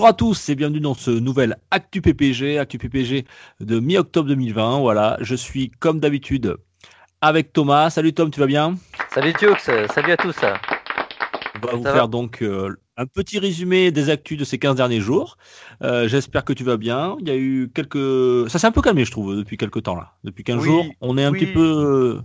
Bonjour à tous et bienvenue dans ce nouvel Actu PPG, Actu PPG de mi-octobre 2020. Voilà, je suis comme d'habitude avec Thomas. Salut Tom, tu vas bien? Salut Tiox, salut à tous. On va vous va? faire donc euh, un petit résumé des actus de ces 15 derniers jours. Euh, J'espère que tu vas bien. Il y a eu quelques... Ça s'est un peu calmé, je trouve, depuis quelques temps là. Depuis 15 Oui, jours, on est un oui. petit peu...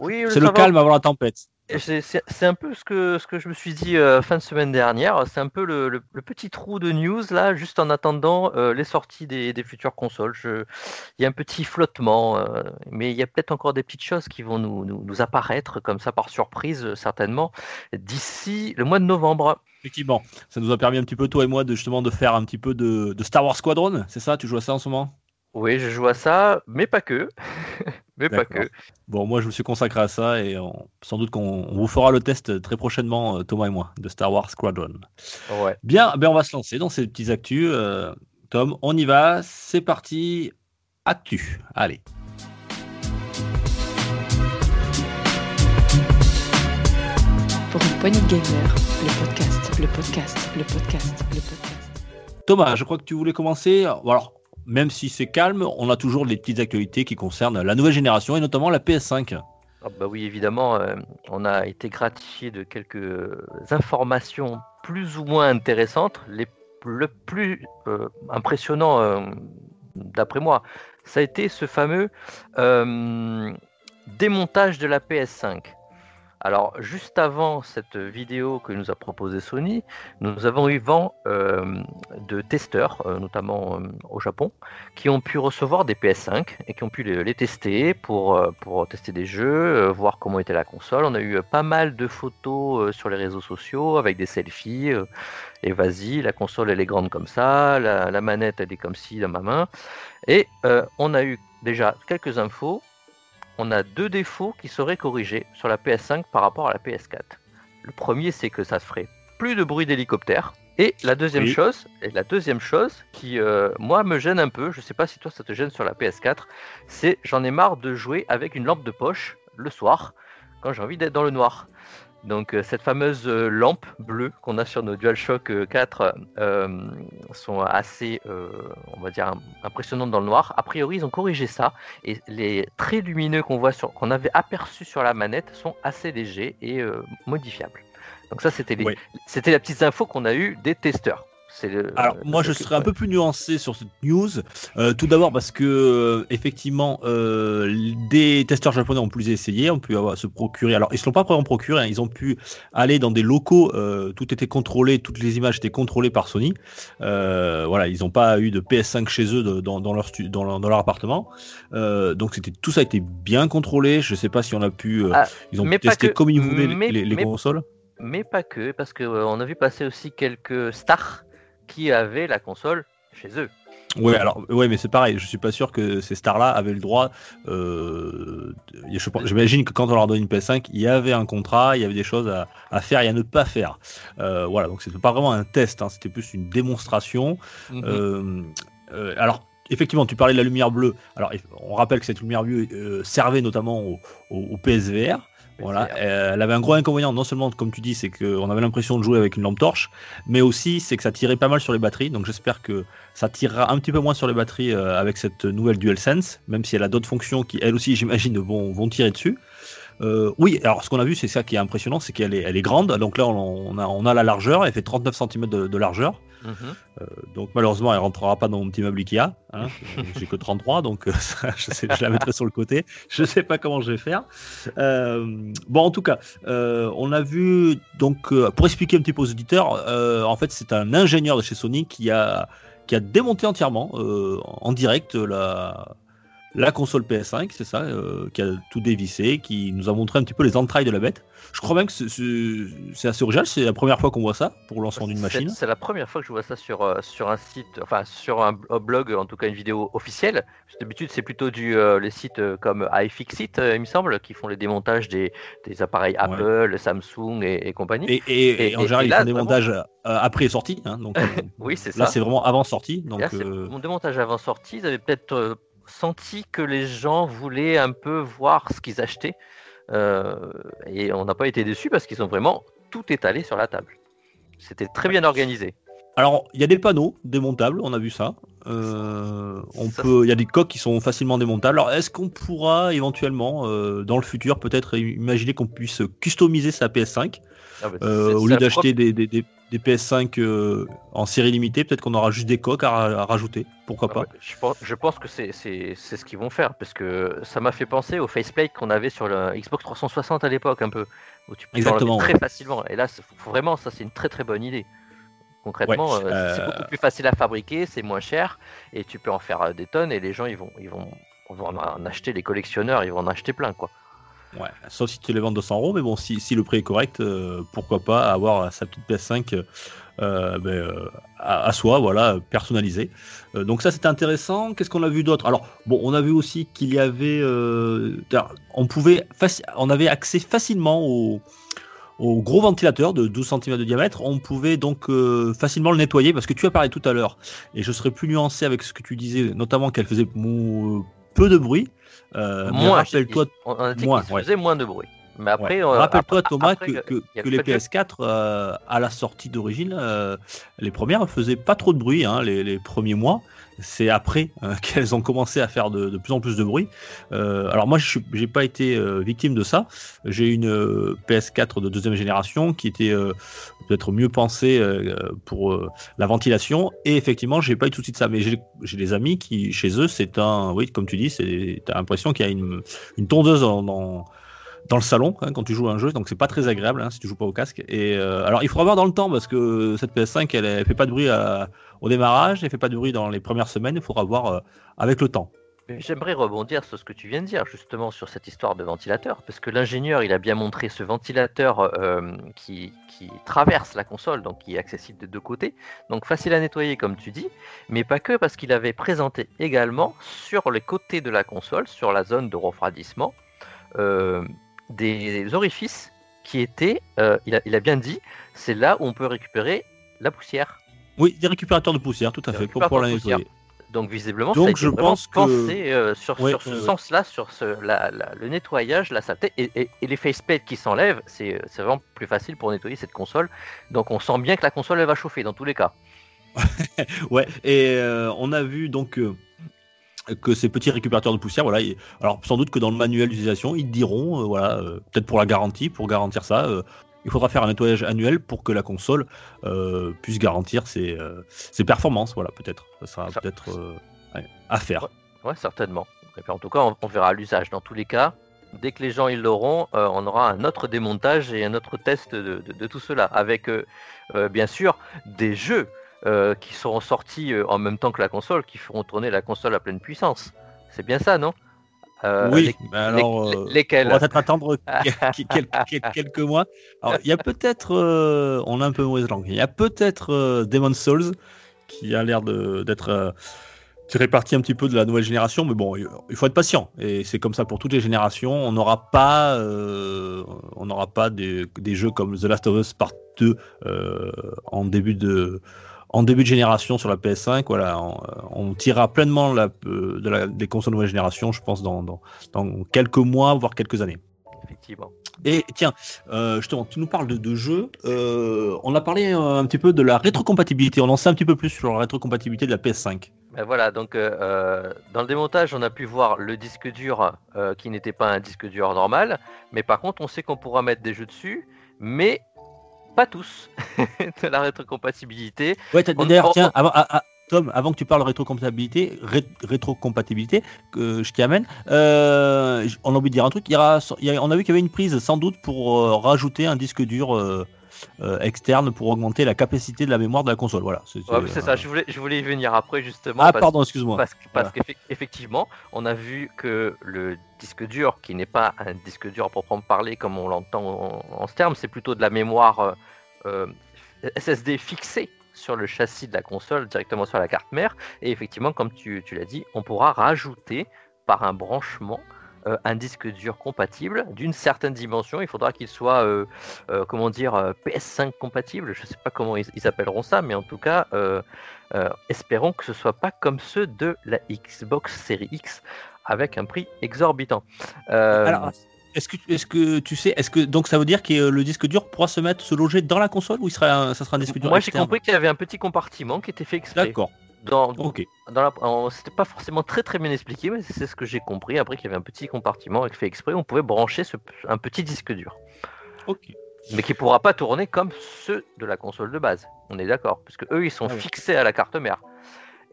Oui, C'est le calme avant la tempête. C'est un peu ce que, ce que je me suis dit euh, fin de semaine dernière. C'est un peu le, le- petit trou de news là, juste en attendant euh, les sorties des, des futures consoles. Il y a un petit flottement, euh, mais il y a peut-être encore des petites choses qui vont nous, nous, nous apparaître comme ça par surprise, certainement, d'ici le mois de novembre. Effectivement, ça nous a permis un petit peu, toi et moi, de justement de faire un petit peu de, de Star Wars Squadron. C'est ça? Tu joues à ça en ce moment? Oui, je joue à ça, mais pas que. mais pas que. Bon, moi, je me suis consacré à ça et on- sans doute qu'on on vous fera le test très prochainement, euh, Thomas et moi, de Star Wars Squadron. Ouais. Bien, ben on va se lancer dans ces petits actus. euh, Tom, on y va. C'est parti. Actu. Allez. Pour une poignée de gamers, le podcast, le podcast, le podcast, le podcast. Thomas, je crois que tu voulais commencer. Alors, même si c'est calme, on a toujours les petites actualités qui concernent la nouvelle génération et notamment la PS5. Ah bah oui, évidemment, euh, on a été gratifié de quelques informations plus ou moins intéressantes. Les, le plus euh, impressionnant, euh, d'après moi, ça a été ce fameux euh, démontage de la PS5. Alors, juste avant cette vidéo que nous a proposée Sony, nous avons eu vent euh, de testeurs, euh, notamment euh, au Japon, qui ont pu recevoir des PS5 et qui ont pu les, tester pour, tester des jeux, voir comment était la console. On a eu pas mal de photos sur les réseaux sociaux avec des selfies. et vas-y, la console elle est grande comme ça, la, la manette elle est comme ci dans ma main. Et on a eu déjà quelques infos. On a deux défauts qui seraient corrigés sur la PS5 par rapport à la PS4. Le premier, c'est que ça ferait plus de bruit d'hélicoptère. Et la deuxième Oui. chose, et la deuxième chose qui euh, moi me gêne un peu, je sais pas si toi ça te gêne sur la PS4, c'est j'en ai marre de jouer avec une lampe de poche le soir quand j'ai envie d'être dans le noir. Donc euh, cette fameuse euh, lampe bleue qu'on a sur nos DualShock euh, 4 euh, sont assez, euh, on va dire, im- impressionnantes dans le noir. A priori, ils ont corrigé ça et les traits lumineux qu'on voit sur, qu'on avait aperçus sur la manette sont assez légers et euh, modifiables. Donc ça, c'était les, c'était la petite info qu'on a eu des testeurs. Le- Alors, euh, moi, je serais un peu plus nuancé sur cette news. Euh, tout d'abord parce que, euh, effectivement, euh, des testeurs japonais ont pu essayer, ont pu avoir, se procurer. Alors, ils ne se l'ont pas vraiment procuré, hein, ils ont pu aller dans des locaux, tout était contrôlé, toutes les images étaient contrôlées par Sony. Voilà, ils n'ont pas eu de PS5 chez eux de- dans, dans leur, stu- dans, leur, dans leur appartement. Donc, c'était tout ça a été bien contrôlé. Je ne sais pas si on a pu. Ah, ils ont mais pu pas tester que- comme ils voulaient les- mais- les, les mais- consoles. mais pas que, parce que euh, on a vu passer aussi quelques stars qui avaient la console chez eux. Ouais, alors, ouais, mais c'est pareil. Je suis pas sûr que ces stars-là avaient le droit. Euh, J'imagine que quand on leur donne une PS5, il y avait un contrat, il y avait des choses à, à faire et à ne pas faire. Euh, voilà, donc c'était pas vraiment un test, hein, c'était plus une démonstration. Mhm. Euh, euh, alors, effectivement, tu parlais de la lumière bleue. Alors, on rappelle que cette lumière bleue servait notamment au, au- au PSVR. Voilà. Euh, elle avait un gros inconvénient, non seulement comme tu dis, c'est qu'on avait l'impression de jouer avec une lampe torche, mais aussi c'est que ça tirait pas mal sur les batteries. Donc j'espère que ça tirera un petit peu moins sur les batteries euh, avec cette nouvelle DualSense, même si elle a d'autres fonctions qui, elles aussi, j'imagine, vont, vont tirer dessus. Euh, oui, alors ce qu'on a vu, c'est ça qui est impressionnant, c'est qu'elle est, elle grande. Donc là, on, a, la largeur, elle fait 39 cm de largeur. Mhm. Donc malheureusement, elle rentrera pas dans mon petit meuble Ikea. Hein. J'ai que 33, donc euh, ça, je, sais, je la mettrai sur le côté. Je sais pas comment je vais faire. Euh, bon, en tout cas, euh, on a vu donc euh, pour expliquer un petit peu aux auditeurs, euh, en fait, c'est un ingénieur de chez Sony qui a qui a démonté entièrement euh, en direct la la console PS5, c'est ça, euh, qui a tout dévissé, qui nous a montré un petit peu les entrailles de la bête. Je crois même que c'est assez original, c'est la première fois qu'on voit ça pour le lancement d'une machine. C'est la première fois que je vois ça sur, euh, sur un site, enfin sur un, blog, en tout cas une vidéo officielle. D'habitude, c'est plutôt du, euh, les sites comme iFixit, il me semble, qui font les démontages des, des appareils Apple, Samsung et, compagnie. Et, en général, ils font des montages après sortie. Hein, donc, oui, c'est ça. Là, c'est vraiment avant sortie. Donc, Mon démontage avant sortie, ils avaient peut-être senti que les gens voulaient un peu voir ce qu'ils achetaient. Euh, et on n'a pas été déçus parce qu'ils ont vraiment tout étalé sur la table. C'était très bien organisé. Alors, il y a des panneaux démontables, on a vu ça. Euh, on peut, il y a des coques qui sont facilement démontables. Alors, est-ce qu'on pourra éventuellement, euh, dans le futur, peut-être imaginer qu'on puisse customiser sa PS5 ah bah, au lieu d'acheter des, des PS5 euh, en série limitée, peut-être qu'on aura juste des coques à, rajouter. Pourquoi pas je, pense, je pense que c'est ce qu'ils vont faire, parce que ça m'a fait penser au faceplate qu'on avait sur le Xbox 360 à l'époque, un peu, où tu peux Exactement, très facilement. Et là, vraiment, ça c'est une très très bonne idée. Concrètement, euh, c'est beaucoup plus facile à fabriquer, c'est moins cher, et tu peux en faire euh, des tonnes, et les gens ils vont, ils vont, vont en acheter, les collectionneurs, ils vont en acheter plein, quoi. Ouais, sauf si tu les vends 200 euros, mais bon, si, le prix est correct, euh, pourquoi pas avoir sa petite PS5 euh, ben, euh, à, soi, voilà, personnalisée. donc ça, c'était intéressant. Qu'est-ce qu'on a vu d'autre? Alors, bon, on a vu aussi qu'il y avait, on pouvait, on avait accès facilement au, gros ventilateur de 12 cm de diamètre, on pouvait donc facilement le nettoyer parce que tu as parlé tout à l'heure et je serais plus nuancé avec ce que tu disais, notamment qu'elle faisait peu de bruit. Euh, moins, rappelle-toi, moins, faisait moins de bruit. Mais après, euh, rappelle-toi Thomas que, que, les PS4 euh, à la sortie d'origine, les premières faisaient pas trop de bruit, hein, les, les, premiers mois c'est après euh, qu'elles ont commencé à faire de, plus en plus de bruit. Euh, alors moi, je n'ai pas été euh, victime de ça. J'ai une PS4 de deuxième génération qui était peut-être mieux pensée pour la ventilation. Et effectivement, j'ai pas eu tout de suite ça. Mais j'ai des amis qui, chez eux, c'est un, oui, comme tu dis, c'est as l'impression qu'il y a une, une tondeuse dans, dans le salon hein, quand tu joues à un jeu, donc c'est pas très agréable hein, si tu joues pas au casque. Et alors il faudra voir dans le temps parce que cette PS5 elle, elle fait pas de bruit au démarrage, elle fait pas de bruit dans les premières semaines, il faudra voir euh, avec le temps. J'aimerais rebondir sur ce que tu viens de dire, justement sur cette histoire de ventilateur, parce que l'ingénieur, il a bien montré ce ventilateur euh, qui, traverse la console, donc qui est accessible de deux côtés, donc facile à nettoyer comme tu dis, mais pas que, parce qu'il avait présenté également sur les côtés de la console, sur la zone de refroidissement, euh, des orifices qui étaient, il a, il, a, bien dit, c'est là où on peut récupérer la poussière. Oui, des récupérateurs de poussière, tout à fait, pour pouvoir la nettoyer. Donc visiblement, Donc, ça a été je pense pensé euh, sur, sur, ce sens-là, sur ce, le nettoyage, la saleté et, et, et les qui s'enlèvent, c'est vraiment plus facile pour nettoyer cette console. Donc on sent bien que la console elle va chauffer dans tous les cas. ouais, et euh, on a vu donc euh, que ces petits récupérateurs de poussière, voilà, alors sans doute que dans le manuel d'utilisation, ils diront, voilà, peut-être pour la garantie, pour garantir ça, il faudra faire un nettoyage annuel pour que la console euh, puisse garantir euh, ses, performances. Voilà, peut-être. Ça sera peut-être euh, à faire. Ouais, certainement. Et en tout cas, on, verra l'usage. Dans tous les cas, dès que les gens ils l'auront, on aura un autre démontage et un autre test de, tout cela, avec bien sûr des jeux qui seront sortis en même temps que la console, qui feront tourner la console à pleine puissance. C'est bien ça, non? Euh, oui, alors euh, lesquels? On va peut-être attendre quelques, mois. Alors, il y a peut-être, euh, on a un peu mauvaise langue, il y a peut-être Demon's Souls qui a l'air d'être tiré parti un petit peu de la nouvelle génération, mais bon, il faut être patient. Et c'est comme ça pour toutes les générations. On n'aura pas, on n'aura pas des, des, jeux comme The Last of Us Part 2 en début de en début de génération sur la PS5, voilà, on, tirera pleinement la, euh, de la, des consoles nouvelle génération, je pense, dans, dans, dans, quelques mois, voire quelques années. Effectivement. Et tiens, euh, justement, tu nous parles de, de jeux. Euh, on a parlé un petit peu de la rétrocompatibilité. On en sait un petit peu plus sur la rétrocompatibilité de la PS5. Ben voilà, donc dans le démontage, on a pu voir le disque dur qui n'était pas un disque dur normal, mais par contre, on sait qu'on pourra mettre des jeux dessus, mais pas tous, de la rétrocompatibilité. Ouais, d'ailleurs, tiens, avant, ah, ah, Tom, avant que tu parles de rétrocompatibilité, rétrocompatibilité, que je t'y amène, euh, on a oublié de dire un truc. Il y aura, on a vu qu'il y avait une prise sans doute pour euh, rajouter un disque dur. Euh, euh, externe pour augmenter la capacité de la mémoire de la console. Voilà. C'est ça, je voulais, je voulais y venir après justement. Ah, pardon, excuse-moi. Parce, parce qu'effectivement, on a vu que le disque dur, qui n'est pas un disque dur à proprement parler comme on l'entend en, ce terme, c'est plutôt de la mémoire SSD fixée sur le châssis de la console directement sur la carte mère. Et effectivement, comme tu, tu l'as dit, on pourra rajouter par un branchement euh, un disque dur compatible d'une certaine dimension. Il faudra qu'il soit, euh, euh, comment dire, PS5 compatible. Je ne sais pas comment ils, appelleront ça, mais en tout cas, espérons que ce soit pas comme ceux de la Xbox Series X avec un prix exorbitant. Alors, est-ce que, est que tu sais, est-ce que donc ça veut dire que le disque dur pourra se mettre, se loger dans la console ou il sera, ça sera un disque dur Moi j'ai compris qu'il y avait un petit compartiment qui était fait exprès. D'accord. Dans, dans la, c'était pas forcément très très bien expliqué, mais c'est ce que j'ai compris. Après, qu'il y avait un petit compartiment avec fait exprès, on pouvait brancher un petit disque dur. Ok. Mais qui pourra pas tourner comme ceux de la console de base. On est d'accord, parce que eux, ils sont ah fixés à la carte mère.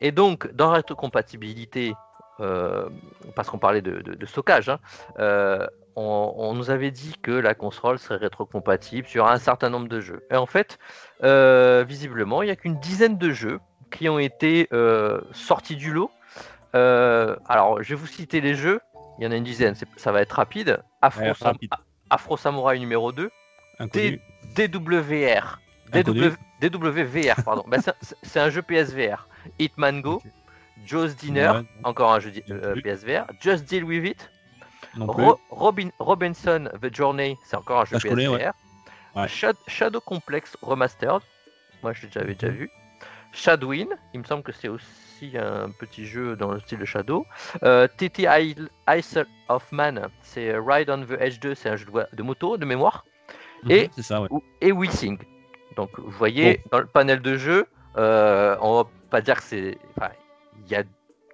Et donc, dans la rétrocompatibilité, euh, parce qu'on parlait de, stockage, hein, euh, on, nous avait dit que la console serait rétrocompatible sur un certain nombre de jeux. Et en fait, euh, visiblement, il n'y a qu'une dizaine de jeux qui ont été euh, sortis du lot. Euh, alors, je vais vous citer les jeux. Il y en a une dizaine, ça va être rapide. Afro, Samurai numéro 2. DWR. DWVR, pardon. Ben, c'est un jeu PSVR. Hitman Go. Joe's Dinner, encore un jeu euh, PSVR. Just Deal With It. Robin, Robinson The Journey, c'est encore un jeu PSVR. Shadow Complex Remastered. Moi, je l'avais déjà vu. Shadowin, il me semble que c'est aussi un petit jeu dans le style de Shadow. Euh, TT Ice of Man, c'est Ride on the Edge 2, c'est un jeu de moto de mémoire. Mhm, et, ça, ouais. et Donc vous voyez, dans le panel de jeux, euh, on va pas dire que c'est. Enfin, il y a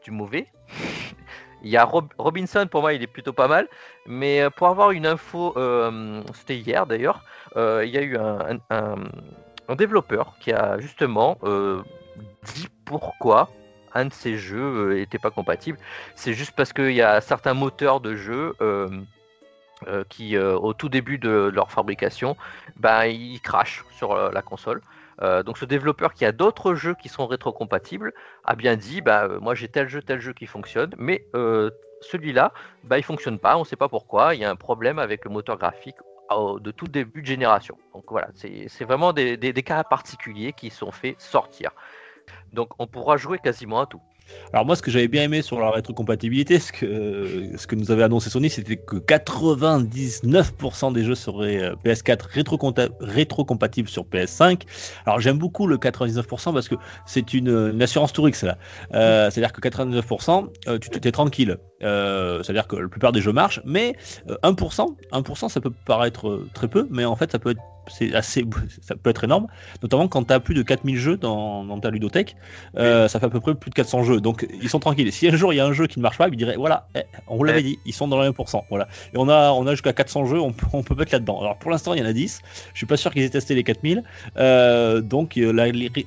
du mauvais. Il y a Robinson, pour moi, il est plutôt pas mal. Mais euh, pour avoir une info, euh, c'était hier d'ailleurs, il y a eu un, un développeur qui a justement euh, dit pourquoi un de ces jeux n'était euh, pas compatible. C'est juste parce qu'il y a certains moteurs de jeux euh, qui, au tout début de leur fabrication, ben, ils crachent sur la console. donc ce développeur qui a d'autres jeux qui sont rétrocompatibles a bien dit bah, moi j'ai tel jeu, tel jeu qui fonctionne, mais celui-là, bah, il fonctionne pas, on sait pas pourquoi, il y a un problème avec le moteur graphique de tout début de génération. Donc voilà, c'est vraiment des, cas particuliers qui sont faits sortir. Donc on pourra jouer quasiment à tout. Alors moi, ce que j'avais bien aimé sur la rétrocompatibilité, ce que, ce que nous avait annoncé Sony, c'était que 99% des jeux seraient euh, PS4 rétrocompatibles sur PS5. Alors j'aime beaucoup le 99% parce que c'est une, assurance touriste là. Euh, c'est-à-dire que 99%, euh, tu t'es tranquille. c'est-à-dire que la plupart des jeux marchent, mais 1%, 1%, ça peut paraître très peu, mais en fait ça peut être c'est assez, ça peut être énorme, notamment quand tu as plus de 4000 jeux dans, ta ludothèque, euh, ça fait à peu près plus de 400 jeux, donc ils sont tranquilles. Si un jour il y a un jeu qui ne marche pas, ils diraient voilà, eh, on vous l'avait dit, ils sont dans le 1%. Voilà. Et on a, on a jusqu'à 400 jeux, on peut, on peut mettre là-dedans. Alors pour l'instant, il y en a 10, je suis pas sûr qu'ils aient testé les 4000, euh, donc euh,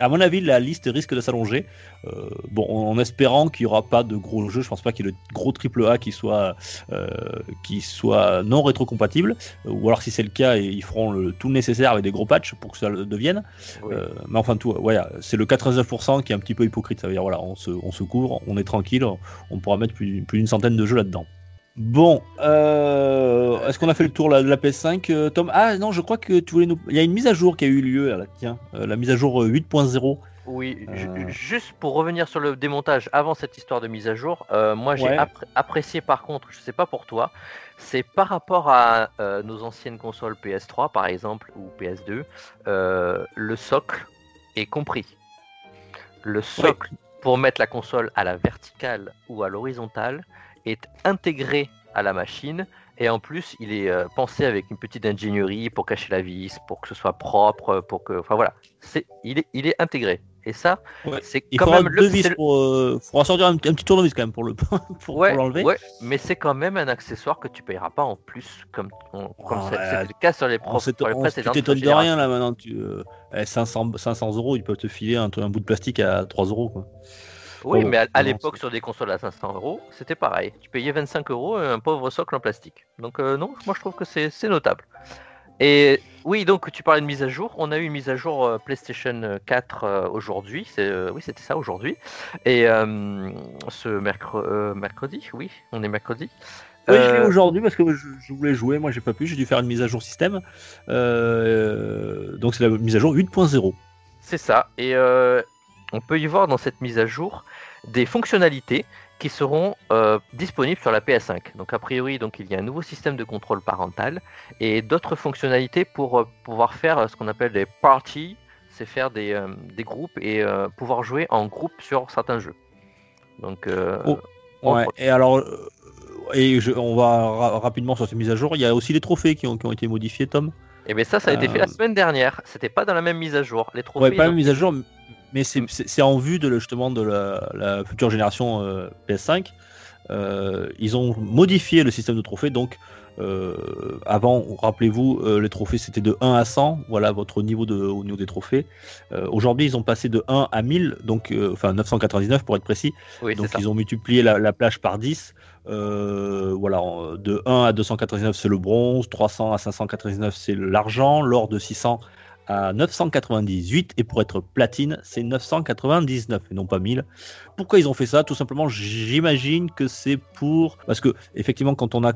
à mon avis, la liste risque de s'allonger. bon, en, espérant qu'il n'y aura pas de gros jeux, je pense pas qu'il y ait de gros triple A qui soit, qui soit non rétrocompatible, ou alors si c'est le cas, ils feront le, tout le nécessaire avec des gros patchs pour que ça le devienne. Euh, mais enfin, tout, ouais, c'est le 99% qui est un petit peu hypocrite. Ça veut dire, voilà, on se, on se couvre, on est tranquille, on pourra mettre plus, plus d'une centaine de jeux là-dedans. Bon, euh, est-ce qu'on a fait le tour de la PS5, euh, Tom? Ah non, je crois que tu voulais nous. Il y a une mise à jour qui a eu lieu, là, tiens, la mise à jour 8.0. Oui, juste pour revenir sur le démontage avant cette histoire de mise à jour, moi j'ai apprécié par contre, je sais pas pour toi, c'est par rapport à euh, nos anciennes consoles PS3 par exemple ou PS2, euh, le socle est compris. Le socle pour mettre la console à la verticale ou à l'horizontale est intégré à la machine et en plus il est euh, pensé avec une petite ingénierie pour cacher la vis, pour que ce soit propre, pour que, enfin voilà, c'est il est il est intégré. Et ça, c'est quand même deux vis pour, euh, faudra sortir un, petit tournevis quand même pour le pour, l'enlever. Ouais, mais c'est quand même un accessoire que tu payeras pas en plus comme comme c'est le cas sur les, pro, sur les. Tu t'étonnes de rien là maintenant. Tu, euh, 500 eh, 500 euros, ils peuvent te filer un, un bout de plastique à 3 euros quoi. Oui, mais à, l'époque, sur des consoles à 500 euros, c'était pareil. Tu payais 25 euros un pauvre socle en plastique. Donc, euh, non, moi je trouve que c'est notable. Et oui, donc tu parlais de mise à jour. On a eu une mise à jour euh, PlayStation 4 euh, aujourd'hui. Euh, oui, c'était ça aujourd'hui. Et ce mercre- mercredi, oui, on est mercredi. Oui, je l'ai aujourd'hui parce que je, je voulais jouer, moi j'ai pas pu, j'ai dû faire une mise à jour système. Donc c'est la mise à jour 8.0. C'est ça. Et on peut y voir dans cette mise à jour des fonctionnalités qui seront euh, disponibles sur la PS5. Donc a priori, donc il y a un nouveau système de contrôle parental et d'autres fonctionnalités pour euh, pouvoir faire euh, ce qu'on appelle des parties, c'est faire des, euh, des groupes et pouvoir jouer en groupe sur certains jeux. Donc Oh, Ouais, et alors, et je- on va ra- rapidement sur ces mises à jour. Il y a aussi les trophées qui ont, qui ont été modifiés, Tom. Et bien ça, ça a été fait la semaine dernière. C'était pas dans la même mise à jour. Les trophées. Ouais, pas la ont- mise à jour, mais c'est- Mm. c'est en vue de justement de la, la future génération euh, PS5. Euh, ils ont modifié le système de trophées. Donc, euh, avant, rappelez-vous, les trophées c'était de 1 à 100. Voilà votre niveau de, au niveau des trophées. Aujourd'hui, ils ont passé de 1 à 1000, donc enfin 999 pour être précis. Oui, Donc ils ont multiplié la, la plage par 10. Euh, voilà, de 1 à 299 c'est le bronze, 300 à 599 c'est l'argent, l'or de 600 à 998 et pour être platine c'est 999 et non pas 1000. Pourquoi ils ont fait ça? Tout simplement j'imagine que c'est pour... Parce que effectivement quand on a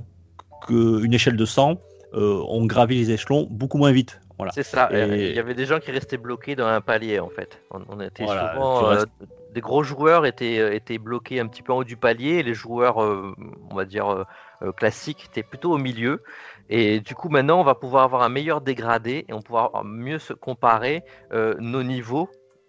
que une échelle de 100, euh, on gravit les échelons beaucoup moins vite. Voilà. C'est ça. Et- Il y avait des gens qui restaient bloqués dans un palier en fait. On, on était Voilà, souvent euh, des gros joueurs étaient euh, étaient bloqués un petit peu en haut du palier. Et les joueurs, euh, on va dire euh, classiques, étaient plutôt au milieu. Et du coup, maintenant, on va pouvoir avoir un meilleur dégradé et on va pouvoir mieux se comparer nos niveaux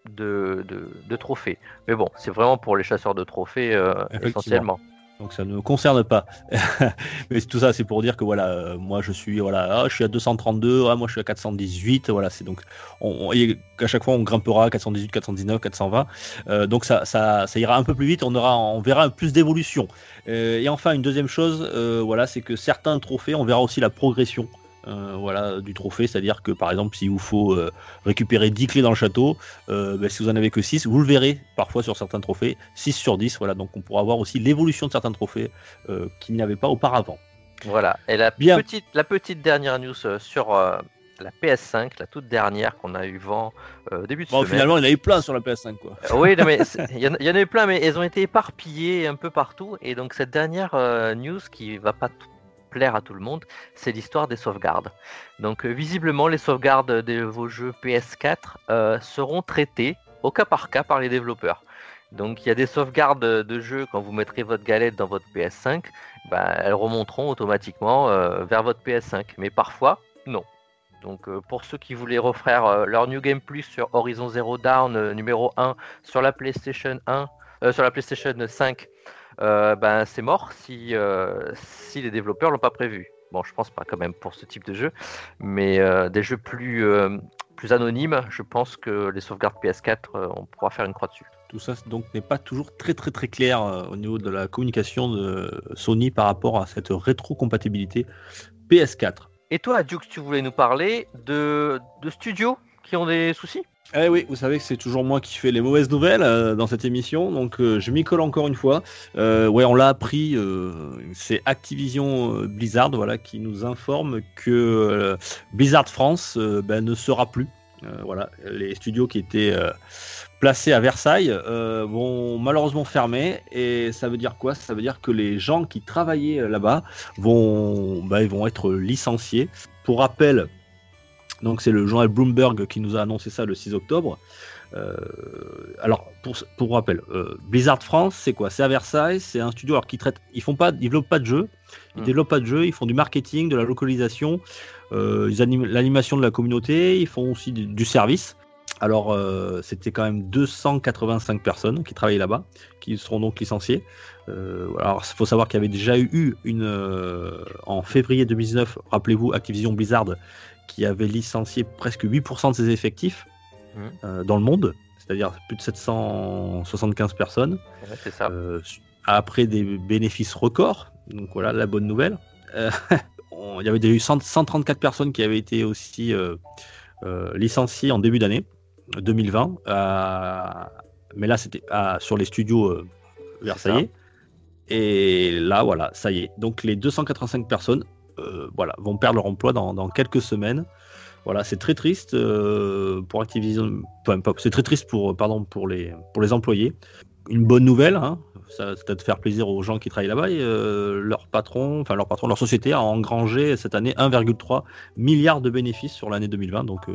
de, de, de trophées. Mais bon, c'est vraiment pour les chasseurs de trophées essentiellement. Donc ça ne me concerne pas. Mais tout ça, c'est pour dire que voilà, euh, moi je suis voilà, ah, à 232, ah, moi je suis à 418, voilà, c'est donc on, à chaque fois on grimpera à 418, 419, 420. Euh, donc ça ira un peu plus vite, on aura, on verra plus d'évolution. Euh, et enfin une deuxième chose, euh, voilà, c'est que certains trophées, on verra aussi la progression. Euh, voilà, du trophée, c'est-à-dire que par exemple, s'il vous faut euh, récupérer 10 clés dans le château, euh, ben, si vous en avez que 6, vous le verrez parfois sur certains trophées, 6 sur 10, voilà, donc on pourra voir aussi l'évolution de certains trophées qu'il n'y avait pas auparavant. Voilà. Et la Bien. petite, la petite dernière news sur la PS5, la toute dernière qu'on a eu vent euh, début de Bon, semaine. finalement, il y en avait plein sur la PS5, quoi. Euh, Oui, non, mais il y, en- il y en a eu plein, mais elles ont été éparpillées un peu partout. Et donc cette dernière euh, news qui va pas t- plaire à tout le monde, c'est l'histoire des sauvegardes. Donc euh, visiblement, les sauvegardes de vos jeux PS4 euh, seront traitées au cas par cas par les développeurs. Donc il y a des sauvegardes de jeux quand vous mettrez votre galette dans votre PS5, bah, elles remonteront automatiquement euh, vers votre PS5. Mais parfois, non. Donc pour ceux qui voulaient refaire leur New Game Plus sur Horizon Zero Dawn numéro 1 sur la PlayStation 1, euh, sur la PlayStation 5, euh, ben c'est mort si, euh, si les développeurs l'ont pas prévu. Bon, je pense pas quand même pour ce type de jeu, mais euh, des jeux plus, plus anonymes, je pense que les sauvegardes PS4, euh, on pourra faire une croix dessus. Tout ça donc n'est pas toujours très très très clair au niveau de la communication de Sony par rapport à cette rétrocompatibilité PS4. Et toi, Dux, tu voulais nous parler de, de studios qui ont des soucis? Eh oui, vous savez que c'est toujours moi qui fais les mauvaises nouvelles euh, dans cette émission, donc euh, je m'y colle encore une fois. Euh, ouais, on l'a appris, euh, c'est Activision euh, Blizzard, voilà, qui nous informe que euh, Blizzard France ben, ne sera plus. Voilà, les studios qui étaient placés à Versailles vont malheureusement fermer, et ça veut dire quoi? Ça veut dire que les gens qui travaillaient là-bas vont, ben, ils vont être licenciés. Pour rappel, donc c'est le journal Bloomberg qui nous a annoncé ça le 6 octobre. Euh, alors pour, pour rappel, euh, Blizzard France, c'est quoi? C'est à Versailles, c'est un studio alors qui traite, ils font pas, ils développent pas de jeux, ils Mm. développent pas de jeux, ils font du marketing, de la localisation, euh, ils animent l'animation de la communauté, ils font aussi du, du service. Alors c'était quand même 285 personnes qui travaillaient là-bas, qui seront donc licenciées. Alors il faut savoir qu'il y avait déjà eu une en février 2019, rappelez-vous Activision Blizzard qui avait licencié presque 8% de ses effectifs Mhm. euh, dans le monde, c'est-à-dire plus de 775 personnes, Ouais, C'est ça. euh, après des bénéfices records. Donc voilà la bonne nouvelle. Euh, on- il y avait déjà eu 100 134 personnes qui avaient été aussi licenciées en début d'année 2020. euh, mais là, c'était à- sur les studios versaillais. Et là, voilà, ça y est. Donc les 285 personnes voilà, vont perdre leur emploi dans, quelques semaines. Voilà, c'est très triste pour Activision. c'est très triste pour, pardon, pour les, pour les employés. Une bonne nouvelle, hein, ça peut-être faire plaisir aux gens qui travaillent là-bas. leur patron, enfin leur patron, leur société a engrangé cette année 1,3 milliard de bénéfices sur l'année 2020. Donc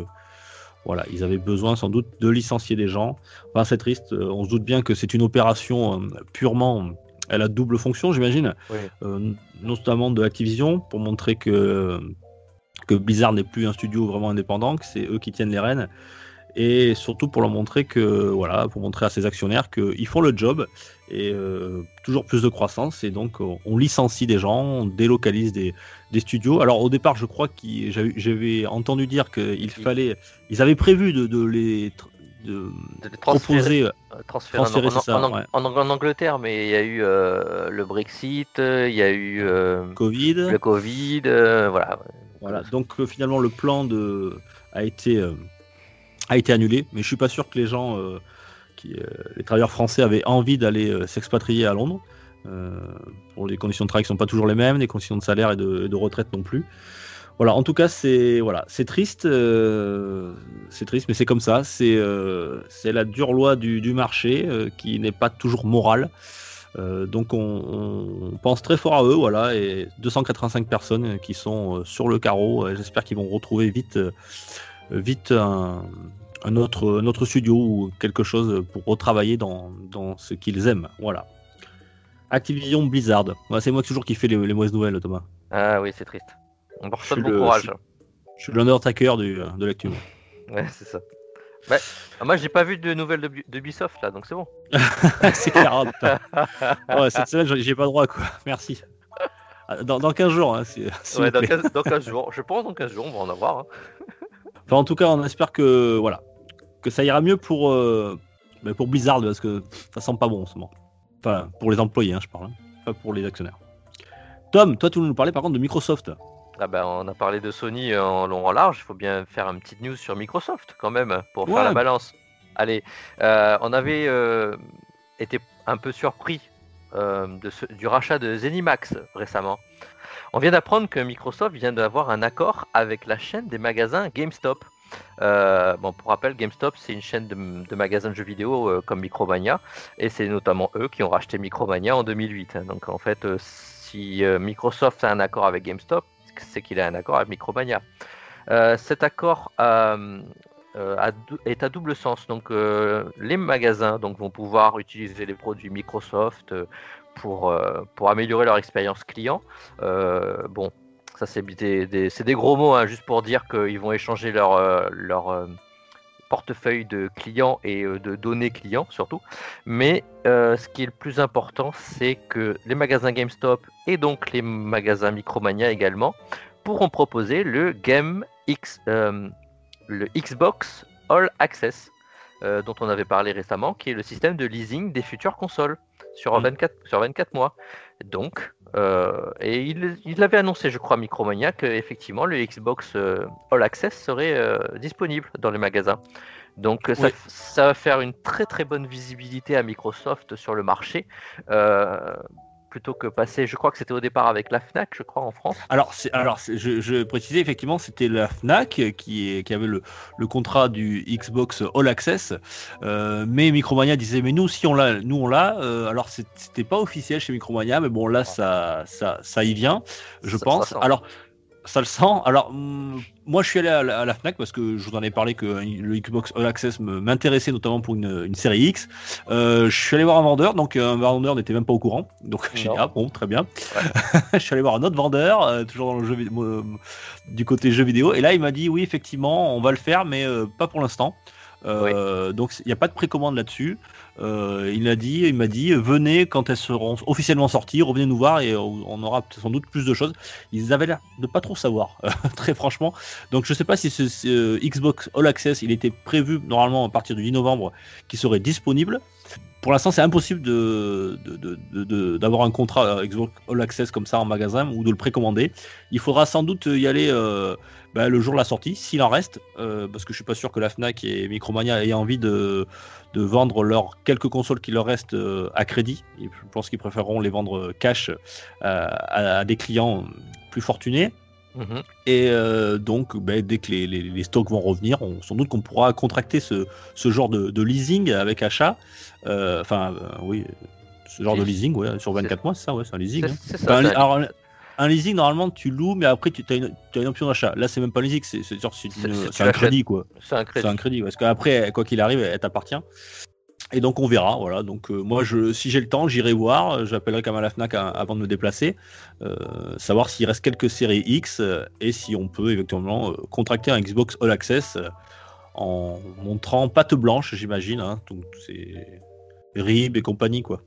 voilà, ils avaient besoin sans doute de licencier des gens. C'est triste. Euh, on se doute bien que c'est une opération euh, purement. Elle a double fonction, j'imagine, euh, notamment de Activision pour montrer que que Blizzard n'est plus un studio vraiment indépendant, que c'est eux qui tiennent les rênes, et surtout pour leur montrer que voilà, pour montrer à ses actionnaires qu'ils font le job et euh, toujours plus de croissance. Et donc on licencie des gens, on délocalise des, des studios. Alors au départ, je crois que j'avais entendu dire qu'il fallait, ils avaient prévu de, de les de, transférer, transférer, en, Angleterre, mais il y a eu euh, le Brexit, il y a eu euh, Covid. le Covid, voilà. Voilà, donc finalement le plan de, a été a été annulé, mais je suis pas sûr que les gens, euh, qui, euh, les travailleurs français avaient envie d'aller euh, s'expatrier à Londres. pour les conditions de travail qui sont pas toujours les mêmes, les conditions de salaire et de, retraite non plus. Voilà, en tout cas, c'est triste, c'est triste, mais c'est comme ça. C'est c'est la dure loi du, marché qui n'est pas toujours morale. donc on, pense très fort à eux, voilà, et 285 personnes qui sont sur le carreau. J'espère qu'ils vont retrouver vite vite un, autre, studio ou quelque chose pour retravailler dans, ce qu'ils aiment. Voilà. Activision Blizzard. c'est moi toujours qui fais les, mauvaises nouvelles, Thomas. Ah oui, c'est triste. On pas de bon courage. Je, suis l'undertaker de l'actu. ouais, c'est ça. Bah, moi, j'ai pas vu de nouvelles de, Ubisoft là, donc c'est bon. c'est clair. ouais, cette semaine, j'y ai pas droit, quoi. Merci. Dans, dans 15 jours. Hein, ouais, dans 15, dans 15, jours. Je pense dans 15 jours, on va en avoir. Hein. Enfin, en tout cas, on espère que voilà, que ça ira mieux pour euh, pour Blizzard parce que ça sent pas bon en ce moment. Enfin, pour les employés, hein, je parle, hein, pas pour les actionnaires. Tom, toi, tu nous parlais par contre de Microsoft? Ah ben, on a parlé de Sony en long en large. Il faut bien faire une petite news sur Microsoft quand même pour faire la balance. Allez, euh, on avait euh, été un peu surpris de du rachat de Zenimax récemment. On vient d'apprendre que Microsoft vient d'avoir un accord avec la chaîne des magasins GameStop. Euh, bon, pour rappel, GameStop, c'est une chaîne de, magasins de jeux vidéo euh, comme Micromania, et c'est notamment eux qui ont racheté Micromania en 2008. Donc en fait, euh, si Microsoft a un accord avec GameStop, c'est qu'il a un accord avec Micromania. cet accord est à double sens. Donc les magasins vont pouvoir utiliser les produits Microsoft pour, euh, améliorer leur expérience client. Euh, bon, ça c'est des, gros mots, hein, juste pour dire qu'ils vont échanger leur, euh, leur portefeuille de clients et de données clients surtout. Mais ce qui est le plus important, c'est que les magasins GameStop et donc les magasins Micromania également pourront proposer le Game X, le Xbox All Access, dont on avait parlé récemment, qui est le système de leasing des futures consoles sur, 24, mm. sur 24 mois. Donc, euh, et il, il, avait annoncé, je crois, Micromania, qu'effectivement le Xbox euh, All Access serait euh, disponible dans les magasins. Donc ça, ça, va faire une très très bonne visibilité à Microsoft sur le marché plutôt que passer. Je crois que c'était au départ avec la Fnac, je crois, en France. Alors, alors je, je précisais effectivement, c'était la Fnac qui, qui avait le, le, contrat du Xbox All Access, euh, mais Micromania disait mais nous si on l'a, nous on l'a. Euh, alors c'était pas officiel chez Micromania, mais bon là ça ça ça y vient, je pense. alors ça le sent. Alors, mm, moi, je suis allé à la, Fnac parce que je vous en ai parlé que le Xbox All Access m'intéressait notamment pour une, série X. Euh, je suis allé voir un vendeur, donc un vendeur n'était même pas au courant. Donc, j'ai dit, ah bon, très bien. je suis allé voir un autre vendeur, euh, toujours dans le jeu, du côté jeu vidéo. Et là, il m'a dit, oui, effectivement, on va le faire, mais euh, pas pour l'instant. Donc, il n'y a pas de précommande là-dessus. Euh, il a dit, il m'a dit, venez quand elles seront officiellement sorties, revenez nous voir et on aura sans doute plus de choses. Ils avaient l'air de pas trop savoir, très franchement. Donc je sais pas si ce, Xbox All Access, il était prévu normalement à partir du 10 novembre, qui serait disponible. Pour l'instant, c'est impossible d'avoir un contrat Xbox All Access comme ça en magasin ou de le précommander. Il faudra sans doute y aller bah, le jour de la sortie, s'il en reste, parce que je suis pas sûr que la Fnac et Micromania aient envie de, de vendre leurs quelques consoles qui leur restent à crédit. je pense qu'ils préféreront les vendre cash à, des clients plus fortunés. Mhm. Et euh, donc, ben, dès que les, stocks vont revenir, on, sans doute qu'on pourra contracter ce, genre de, leasing avec achat. Euh, enfin, euh, oui, ce genre de leasing, ouais, sur 24 mois, c'est ça, ouais, c'est un leasing. Hein. alors, un leasing, normalement, tu loues, mais après, tu as une, as une option d'achat. Là, c'est même pas un leasing, c'est un crédit, quoi. C'est un crédit. un crédit, parce qu'après, quoi qu'il arrive, elle t'appartient. Et donc on verra, voilà. Donc euh, moi, si j'ai le temps, j'irai voir. J'appellerai quand Fnac avant de me déplacer, euh, savoir s'il reste quelques séries X euh, et si on peut éventuellement contracter un Xbox All Access en montrant patte blanche, j'imagine. Hein. donc c'est RIB et compagnie, quoi.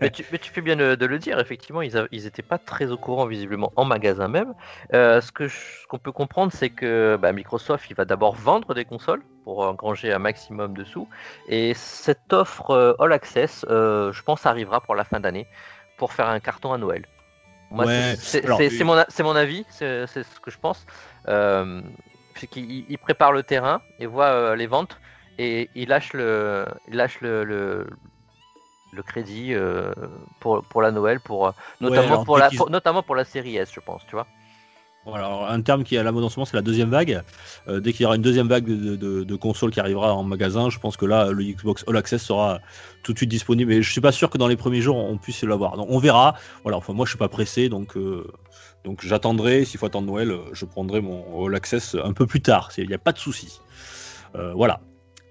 mais, tu, fais bien de, le dire, effectivement, ils n'étaient pas très au courant, visiblement, en magasin même. Euh, ce qu'on peut comprendre, c'est que bah, Microsoft, il va d'abord vendre des consoles pour engranger un maximum de sous. Et cette offre euh, All Access, euh, je pense, arrivera pour la fin d'année, pour faire un carton à Noël. c'est mon, mon, avis, c'est ce que je pense. c'est qu'il prépare le terrain et voit les ventes et il lâche le, il lâche le, le, crédit euh, pour, pour la Noël, pour, notamment, pour la, notamment pour la série S, je pense, tu vois. Voilà, un terme qui est à la mode en ce moment, c'est la deuxième vague. Euh, dès qu'il y aura une deuxième vague de, de, consoles qui arrivera en magasin, je pense que là, le Xbox All Access sera tout de suite disponible. Et je suis pas sûr que dans les premiers jours, on puisse l'avoir. Donc on verra. Voilà, enfin moi, je suis pas pressé, donc euh, donc j'attendrai. S'il faut attendre Noël, je prendrai mon All Access un peu plus tard. Il n'y a pas de souci. voilà.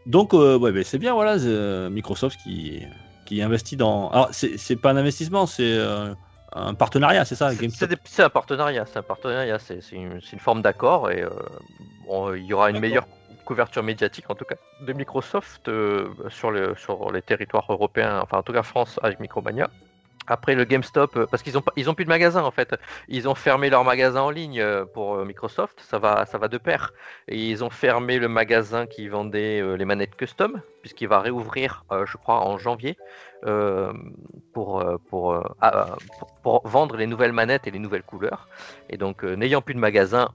Donc, euh, ouais, c'est bien, voilà, euh, Microsoft qui, qui investit dans. Alors, c'est pas un investissement, c'est euh, un partenariat, c'est ça C'est un partenariat, c'est un partenariat, c'est une, une, forme d'accord et il y aura une meilleure couverture médiatique, en tout cas, de Microsoft sur, le, sur les territoires européens, enfin, en tout cas, France avec Micromania. Après le GameStop, euh, parce qu'ils ont ils plus de magasins en fait. Ils ont fermé leur magasin en ligne euh, pour euh, Microsoft, ça va ça va de pair. Et ils ont fermé le magasin qui vendait les manettes custom, puisqu'il va réouvrir, je crois, en janvier pour pour, pour, vendre les nouvelles manettes et les nouvelles couleurs. Et donc n'ayant plus de magasins,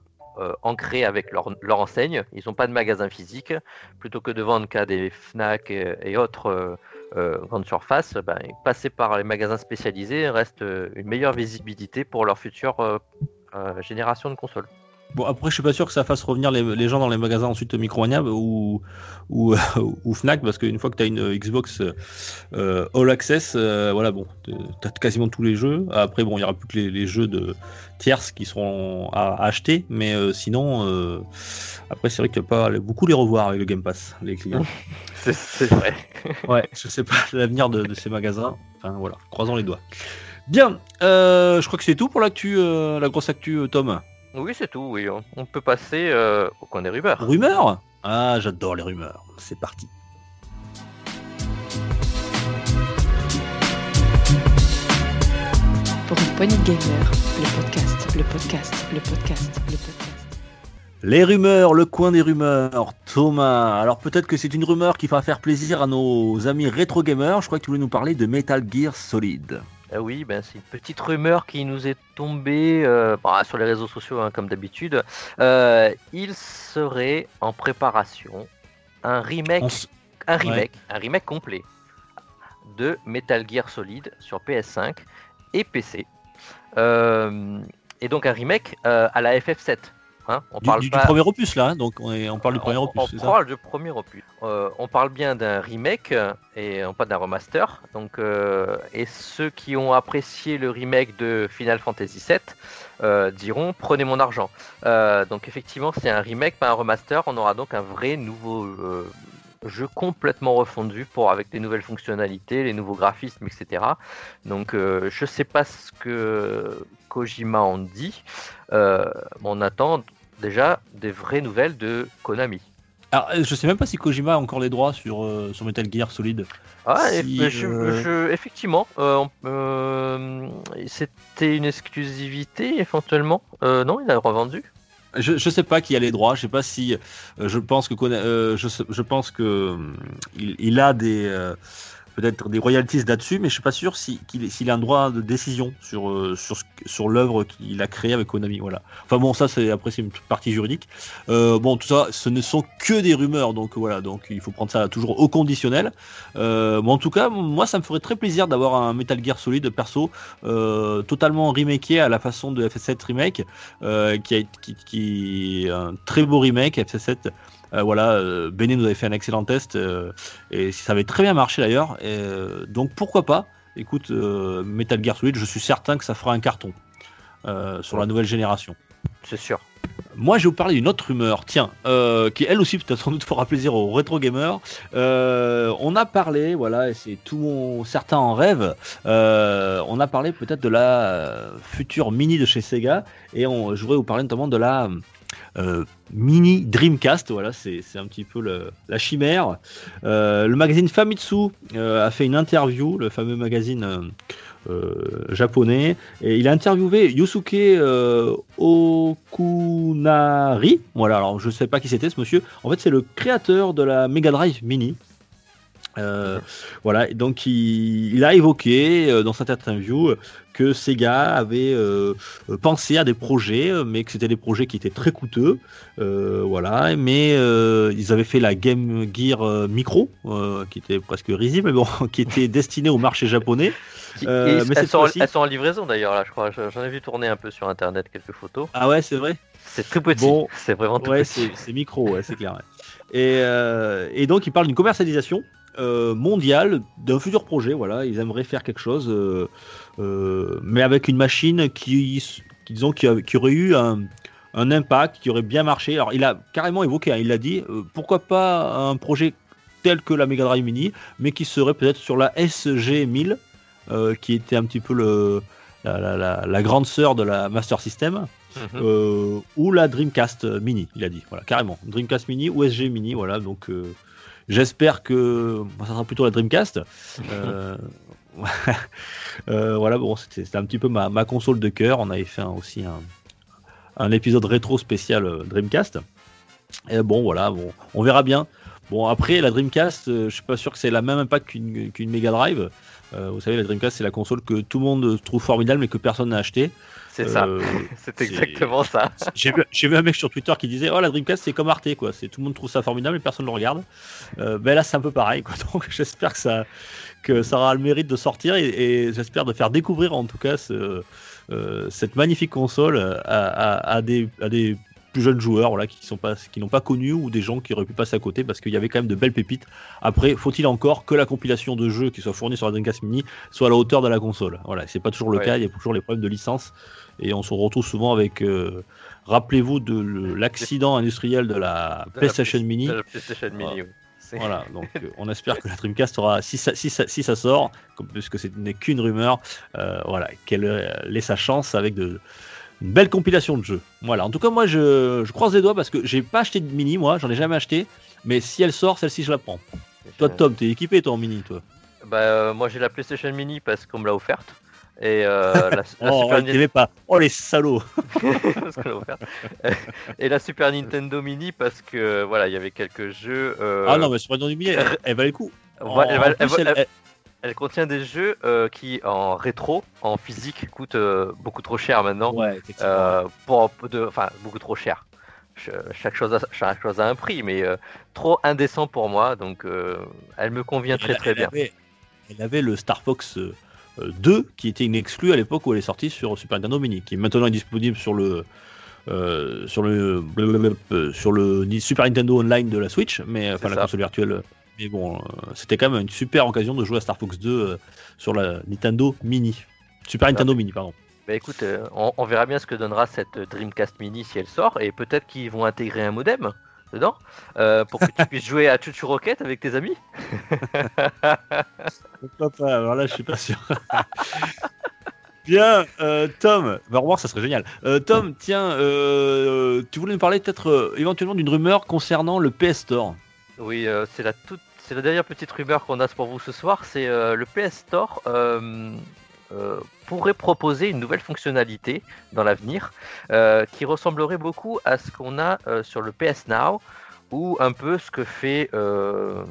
ancrés avec leur, leur, enseigne. Ils n'ont pas de magasin physique. Plutôt que de vendre qu'à des FNAC et, autres grande surface, ben, passer par les magasins spécialisés reste euh, une meilleure visibilité pour leur future euh, génération de consoles. Bon, après, je suis pas sûr que ça fasse revenir les, gens dans les magasins ensuite Micromania ou, ou, ou, Fnac, parce qu'une fois que tu as une Xbox All Access, voilà, bon, tu as quasiment tous les jeux. Après, bon, il y aura plus que les, jeux de tierces qui seront à, acheter, mais sinon, après, c'est vrai que tu pas beaucoup les revoir avec le Game Pass, les clients. c'est vrai. ouais, je sais pas l'avenir de, ces magasins. Enfin voilà, croisons les doigts. Bien, euh, je crois que c'est tout pour l'actu, euh, la grosse actu, euh, Tom. Oui, c'est tout. Oui, on peut passer au coin des rumeurs. Rumeurs? Ah, j'adore les rumeurs. C'est parti. Pour une poignée de gamer, le podcast, le podcast, le podcast, le podcast. Les rumeurs, le coin des rumeurs, Thomas. Alors peut-être que c'est une rumeur qui va faire plaisir à nos amis rétro gamers. Je crois que tu voulais nous parler de Metal Gear Solid. Ah oui, ben c'est une petite rumeur qui nous est tombée euh, bah, sur les réseaux sociaux hein, comme d'habitude. Euh, il serait en préparation un remake, un remake, un remake complet de Metal Gear Solid sur PS5 et PC. Euh, et donc un remake à la FF7. Hein, on du, parle du, premier opus là, donc on, parle du premier opus. On parle du premier opus. Euh, on parle bien d'un remake et pas d'un remaster. Donc, euh, et ceux qui ont apprécié le remake de Final Fantasy VII euh, diront prenez mon argent. donc effectivement, c'est un remake, pas un remaster. On aura donc un vrai nouveau jeu complètement refondu pour avec des nouvelles fonctionnalités, les nouveaux graphismes, etc. Donc je sais pas ce que Kojima en dit. on attend déjà des vraies nouvelles de Konami. Alors, euh, je sais même pas si Kojima a encore les droits sur, euh, sur Metal Gear Solid. Ah, euh, effectivement, c'était une exclusivité éventuellement. non, il a revendu. Je, je sais pas qui a les droits. Je sais pas si. je pense que je, je, pense que il, a des peut-être des royalties là-dessus, mais je suis pas sûr s'il a un droit de décision sur, euh, sur, l'œuvre qu'il a créée avec Konami. Voilà. Enfin bon, ça c'est après c'est une partie juridique. Euh, bon, tout ça, ce ne sont que des rumeurs, donc voilà, donc il faut prendre ça toujours au conditionnel. Euh, en tout cas, moi ça me ferait très plaisir d'avoir un Metal Gear Solid perso totalement remaké à la façon de FS7 remake, qui, est un très beau remake FS7 euh, voilà, euh, Béné nous avait fait un excellent test euh, et ça avait très bien marché d'ailleurs. donc pourquoi pas Écoute, Metal Gear Solid, je suis certain que ça fera un carton sur la nouvelle génération. C'est sûr. Moi, je vais vous parler d'une autre rumeur, tiens, qui elle aussi peut-être sans doute fera plaisir aux rétro gamers. on a parlé, voilà, et c'est tout mon certains en rêve. on a parlé peut-être de la future mini de chez Sega, et on, je voudrais vous parler notamment de la euh, mini Dreamcast. Voilà, c'est un petit peu la chimère. Euh, le magazine Famitsu euh, a fait une interview, le fameux magazine japonais, et il a interviewé Yusuke Okunari. Voilà, alors je ne sais pas qui c'était ce monsieur. En fait, c'est le créateur de la Mega Drive Mini. Euh, voilà, donc il, a évoqué euh, dans cette interview que Sega avait euh, pensé à des projets, mais que c'était des projets qui étaient très coûteux, voilà. Mais ils avaient fait la Game Gear Micro, qui était presque risible, mais bon, qui était destinée au marché japonais. mais elles, sont, elles, sont, en livraison d'ailleurs là, je crois. J'en ai vu tourner un peu sur internet quelques photos. Ah ouais, c'est vrai. C'est très petit. Bon, c'est vraiment tout ouais, petit. C'est micro, ouais, c'est clair. Et, et donc il parle d'une commercialisation euh, mondial d'un futur projet. Voilà, ils aimeraient faire quelque chose, euh, euh, mais avec une machine qui, disons, qui, aurait eu un, impact, qui aurait bien marché. Alors, il a carrément évoqué, hein, il a dit, pourquoi pas un projet tel que la Mega Drive Mini, mais qui serait peut-être sur la SG 1000, qui était un petit peu le, la, grande sœur de la Master System. Mhm. ou la Dreamcast Mini, il a dit, voilà, carrément. Dreamcast Mini ou SG Mini, voilà, donc J'espère que ça sera plutôt la Dreamcast. Euh, euh, voilà, bon, c'était un petit peu ma, console de cœur. On avait fait aussi un, épisode rétro spécial euh, Dreamcast. Et bon, voilà, bon, on verra bien. Bon, après, la Dreamcast, je suis pas sûr que c'est la même impact qu'une Mega Drive. vous savez, la Dreamcast, c'est la console que tout le monde trouve formidable, mais que personne n'a acheté. C'est ça, c'est exactement ça. J'ai vu, un mec sur Twitter qui disait Oh, la Dreamcast, c'est comme Arte, quoi. Tout le monde trouve ça formidable, mais personne ne le regarde. Euh, ben là, c'est un peu pareil, quoi. Donc, j'espère que ça, que ça aura le mérite de sortir et, j'espère de faire découvrir, en tout cas, ce, euh, cette magnifique console à, des, à des plus jeunes joueurs voilà, qui sont pas qui n'ont pas connu ou des gens qui auraient pu passer à côté parce qu'il y avait quand même de belles pépites. Après, faut-il encore que la compilation de jeux qui soit fournie sur la Dreamcast Mini soit à la hauteur de la console? Voilà, c'est pas toujours le cas, il y a toujours les problèmes de licence et on se retrouve souvent avec euh, rappelez-vous de l'accident industriel de la PlayStation Mini. Voilà, donc euh, on espère que la Dreamcast aura, si ça, si si ça sort, puisque ce n'est qu'une rumeur, euh, voilà, qu'elle laisse sa chance avec de, une belle compilation de jeux. Voilà, en tout cas, moi je, croise les doigts parce que j'ai pas acheté de mini, moi, j'en ai jamais acheté, mais si elle sort, celle-ci je la prends. Toi, Tom, t'es équipé toi en mini, toi Bah, euh, moi j'ai la PlayStation Mini parce qu'on me l'a offerte. Et euh, la, oh, Super Nintendo. pas. Oh les salauds Et la Super Nintendo Mini parce que voilà, il y avait quelques jeux. Euh, ah non, mais Super Nintendo Mini, elle, valait le coup. Elle contient des jeux euh, qui, en rétro, en physique, coûtent euh, beaucoup trop cher maintenant. Ouais, euh, pour, de, enfin, beaucoup trop cher. Chaque chose, a, chaque chose a un prix, mais trop indécent pour moi. Donc, elle me convient très très bien. elle avait le Star Fox 2, qui était une exclue à l'époque où elle est sortie sur Super Nintendo Mini, qui maintenant est disponible sur le. sur le sur le Super Nintendo Online de la Switch, mais enfin la console virtuelle mais bon, euh, c'était quand même une super occasion de jouer à Star Fox 2 euh, sur la Nintendo Mini. Super Nintendo Mini, pardon. Bah écoute, euh, on, verra bien ce que donnera cette Dreamcast Mini si elle sort, et peut-être qu'ils vont intégrer un modem dedans pour que tu puisses jouer à Chuchu Rocket avec tes amis. Pourquoi pas Alors là, je suis pas sûr. Bien, Tom, va revoir, ça serait génial. Tom, tiens, tu voulais nous parler peut-être éventuellement d'une rumeur concernant le PS Store. Oui, c'est la toute c'est la dernière petite rumeur qu'on a pour vous ce soir, c'est euh, le PS Store euh, euh, pourrait proposer une nouvelle fonctionnalité dans l'avenir qui ressemblerait beaucoup à ce qu'on a sur le PS Now, ou un peu ce que fait,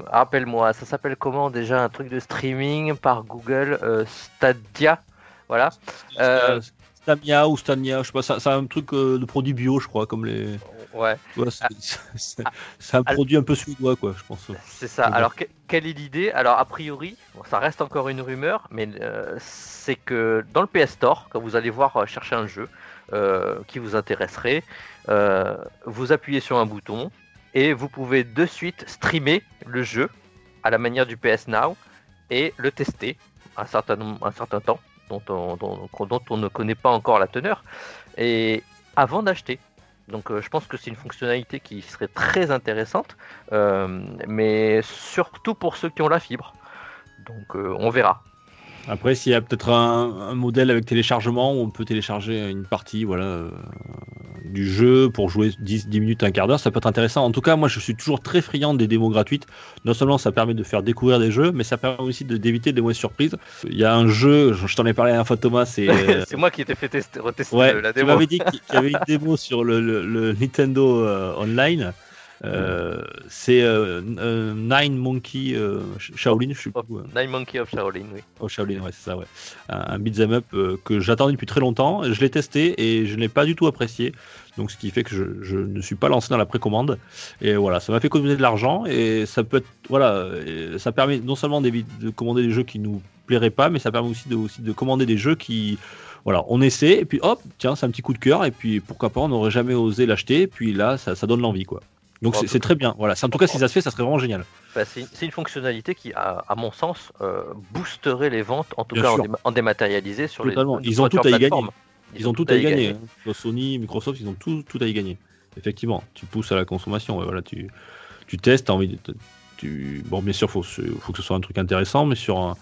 rappelle-moi, ça s'appelle comment déjà un truc de streaming par Google Stadia, voilà. Stamia ou Stania, je sais pas, c'est un truc de produit bio, je crois, comme les. Ouais. c'est un produit un peu suédois, quoi, je pense. C'est ça. Alors, quelle est l'idée? Alors, a priori, ça reste encore une rumeur, mais c'est que dans le PS Store, quand vous allez voir chercher un jeu qui vous intéresserait, vous appuyez sur un bouton et vous pouvez de suite streamer le jeu à la manière du PS Now et le tester un certain, un certain temps dont on, dont, on ne connaît pas encore la teneur et avant d'acheter. Donc euh, je pense que c'est une fonctionnalité qui serait très intéressante, euh, mais surtout pour ceux qui ont la fibre. Donc euh, on verra. Après, s'il y a peut-être un, modèle avec téléchargement où on peut télécharger une partie voilà, euh, du jeu pour jouer 10, 10 minutes, un quart d'heure, ça peut être intéressant. En tout cas, moi, je suis toujours très friand des démos gratuites. Non seulement ça permet de faire découvrir des jeux, mais ça permet aussi d'éviter des mauvaises surprises. Il y a un jeu, je t'en ai parlé à la fois, Thomas. C'est euh, moi qui t'ai fait tester, retester la démo. Tu m'avais dit qu'il y avait une démo sur le, Nintendo euh, Online. Euh, c'est euh, euh, Nine Monkey Shaolin, je sais pas. Nine Monkey of Shaolin, oui. Oh, Shaolin, ouais, c'est ça, ouais. Un, beat'em up que j'attendais depuis très longtemps. Je l'ai testé et je ne l'ai pas du tout apprécié. Donc, ce qui fait que je, je ne suis pas lancé dans la précommande. Et voilà, ça m'a fait économiser de l'argent et ça peut être, voilà, ça permet non seulement de commander des jeux qui nous plairaient pas, mais ça permet aussi de, aussi de commander des jeux qui voilà, on essaie, et puis hop, tiens, c'est un petit coup de cœur, et puis pourquoi pas, on n'aurait jamais osé l'acheter, et puis là, ça, ça donne l'envie, quoi. Donc c'est très bien. Voilà. En tout cas, si ça se fait, ça serait vraiment génial. Bah, c'est une fonctionnalité qui, à, mon sens, euh, boosterait les ventes, en tout cas en, dématérialisé sur Totalement. les. Ils ont tout à y gagner. Ils, ont tout à y gagner. Hein. Sony, Microsoft, ils ont tout, tout à y gagner. Effectivement, tu pousses à la consommation. voilà, tu, tu testes, as envie de, tu... Bon, bien sûr, il faut, faut que ce soit un truc intéressant, mais sur un,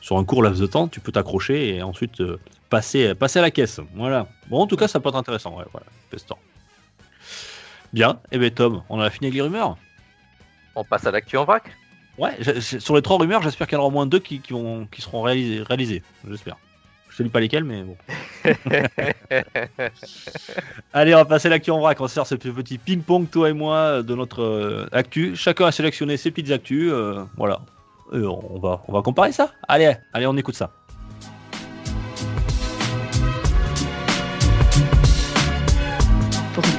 sur un court laps de temps, tu peux t'accrocher et ensuite euh, passer, passer à la caisse. Voilà. Bon, en tout cas, ça peut être intéressant. Ouais, voilà, Bien, et eh bien Tom, on a fini avec les rumeurs On passe à l'actu en vrac Ouais, sur les trois rumeurs, j'espère qu'il y en aura au moins deux qui, qui, qui seront réalisées, réalisées j'espère. Je ne sais pas lesquelles, mais bon. Allez, on va passer l'actu en vrac. On sort ce petit ping-pong, toi et moi, de notre euh, actu. Chacun a sélectionné ses petites actus. Euh, voilà. on, va, on va comparer ça. Allez, allez, on écoute ça.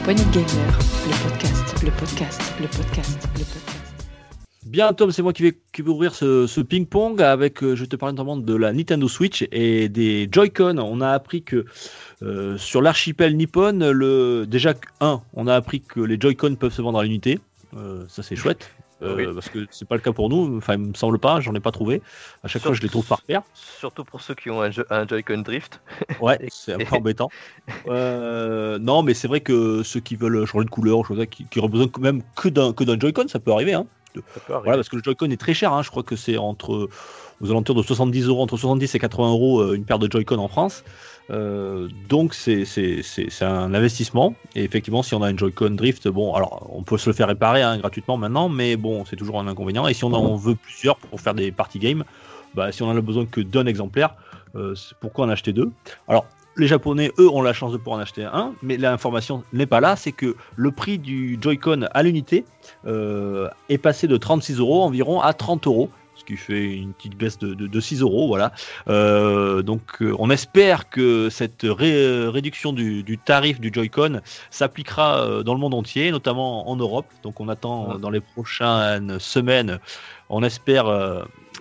Poignée de gamer le podcast, le podcast, le podcast, le podcast. Bien, Tom, c'est moi qui vais, qui ouvrir ce, ping-pong avec, euh, je te parler notamment de la Nintendo Switch et des Joy-Con. On a appris que euh, sur l'archipel Nippon, le, déjà, un, on a appris que les Joy-Con peuvent se vendre à l'unité. Euh, ça, c'est chouette. Euh, parce que c'est pas le cas pour nous. Enfin, il me semble pas, j'en ai pas trouvé. À chaque fois, je les trouve par paire. Surtout pour ceux qui ont un, un Joy-Con Drift. Ouais, c'est un peu embêtant. Euh, non, mais c'est vrai que ceux qui veulent changer de couleur, qui, qui besoin même que d'un que d'un Joy-Con, ça peut arriver. Hein. Voilà, parce que le Joy-Con est très cher. Hein. Je crois que c'est entre aux alentours de 70 euros, entre 70 et 80 euros euh, une paire de Joy-Con en France. Euh, donc c'est un investissement. Et effectivement, si on a une Joy-Con Drift, bon, alors on peut se le faire réparer hein, gratuitement maintenant, mais bon, c'est toujours un inconvénient. Et si on en veut plusieurs pour faire des party games, bah, si on en a besoin que d'un exemplaire, euh, pourquoi en acheter deux? Alors les Japonais, eux, ont la chance de pouvoir en acheter un, mais l'information n'est pas là. C'est que le prix du Joy-Con à l'unité euh, est passé de 36 euros environ à 30 euros qui fait une petite baisse de, 6 euros. Voilà. Euh, donc euh, on espère que cette réduction du, tarif du Joy-Con s'appliquera euh, dans le monde entier, notamment en Europe. Donc on attend dans les prochaines semaines, on espère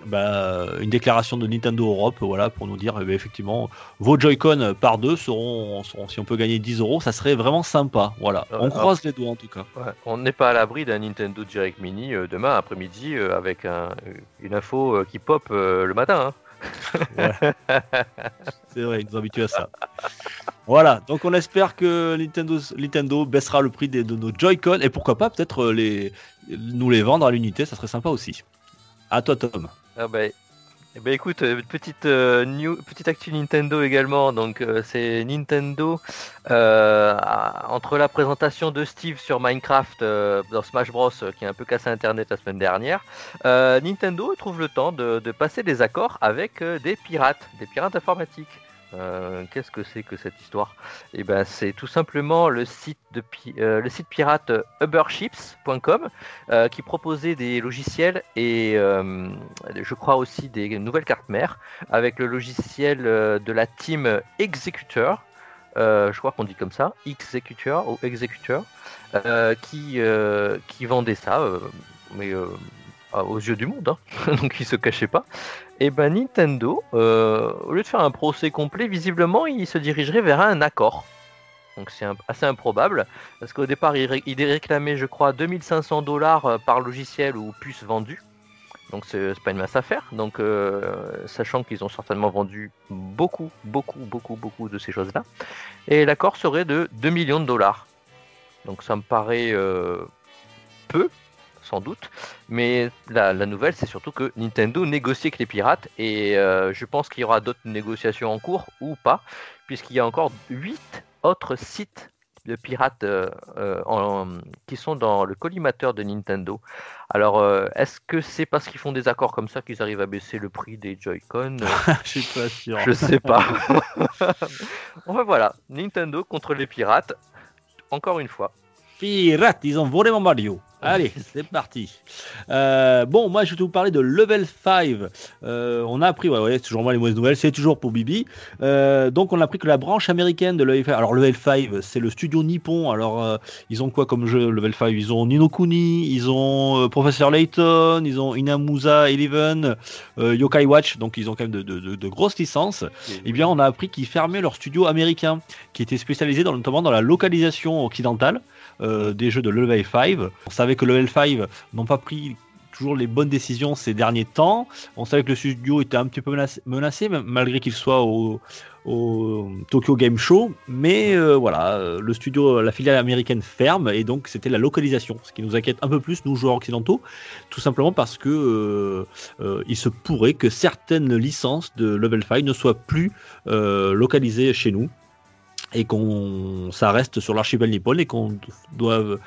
bah, une déclaration de Nintendo Europe voilà, pour nous dire eh ben, effectivement vos Joy-Con par deux seront, si on peut gagner 10 euros, ça serait vraiment sympa. Voilà, on croise les doigts en tout cas. on n'est pas à l'abri d'un Nintendo Direct Mini euh, demain après-midi euh, avec une info euh, qui pop le matin. Hein. C'est vrai, ils nous habitués à ça. Voilà, donc on espère que Nintendo, Nintendo baissera le prix de, nos Joy-Con et pourquoi pas peut-être les, nous les vendre à l'unité, ça serait sympa aussi. À toi Tom. Ah bah, eh ben écoute, euh, petite euh, petite actu Nintendo également. Donc euh, c'est Nintendo entre la présentation de Steve sur Minecraft dans Smash Bros qui a un peu cassé Internet la semaine dernière. Nintendo trouve le temps de, passer des accords avec des pirates, des pirates informatiques. Euh, qu'est-ce que c'est que cette histoire? Eh ben, c'est tout simplement le site, de, le site pirate uberships.com qui proposait des logiciels et je crois aussi des nouvelles cartes mères avec le logiciel de la team Executor. je crois qu'on dit comme ça, Executor ou Executor, qui, qui vendait ça, mais aux yeux du monde, hein. donc il se cachait pas. Et ben Nintendo, euh, au lieu de faire un procès complet, visiblement il se dirigerait vers un accord. Donc c'est assez improbable, parce qu'au départ il, il, réclamait, je crois, 2500 dollars euh, par logiciel ou puce vendue. Donc c'est pas une masse à faire. Donc euh, sachant qu'ils ont certainement vendu beaucoup, beaucoup, beaucoup, beaucoup de ces choses-là. Et l'accord serait de 2 millions de dollars. Donc ça me paraît peu, sans doute. Mais la, nouvelle, c'est surtout que Nintendo négocie avec les pirates et euh, je pense qu'il y aura d'autres négociations en cours ou pas, puisqu'il y a encore 8 autres sites de pirates euh, euh, qui sont dans le collimateur de Nintendo. Alors, est-ce que c'est parce qu'ils font des accords comme ça qu'ils arrivent à baisser le prix des Joy-Con Je suis pas sûr. Je sais pas. enfin voilà, Nintendo contre les pirates, encore une fois. Pirates, ils ont volé mon Mario. Allez, c'est parti. Euh, bon, moi, je vais vous parler de Level 5. Euh, on a appris, ouais, ouais, c'est toujours moi les mauvaises nouvelles, c'est toujours pour Bibi. Euh, donc, on a appris que la branche américaine de Level 5, alors Level 5, c'est le studio nippon. Alors, ils ont quoi comme jeu Level 5 Ils ont Nino Kuni, ils ont Professor Layton, ils ont Inamusa Eleven, Yokai Watch, donc ils ont quand même de, de, de, grosses licences. Eh bien, on a appris qu'ils fermaient leur studio américain, qui était spécialisé dans, notamment dans la localisation occidentale. Des jeux de Level 5. On savait que le L5 n'ont pas pris toujours les bonnes décisions ces derniers temps. On savait que le studio était un petit peu menacé, malgré qu'il soit au, Tokyo Game Show. Mais euh, voilà, le studio, la filiale américaine ferme et donc c'était la localisation, ce qui nous inquiète un peu plus, nous joueurs occidentaux, tout simplement parce que euh, euh, se pourrait que certaines licences de Level 5 ne soient plus localisées chez nous et qu'on ça reste sur l'archipel nippon et qu'on doive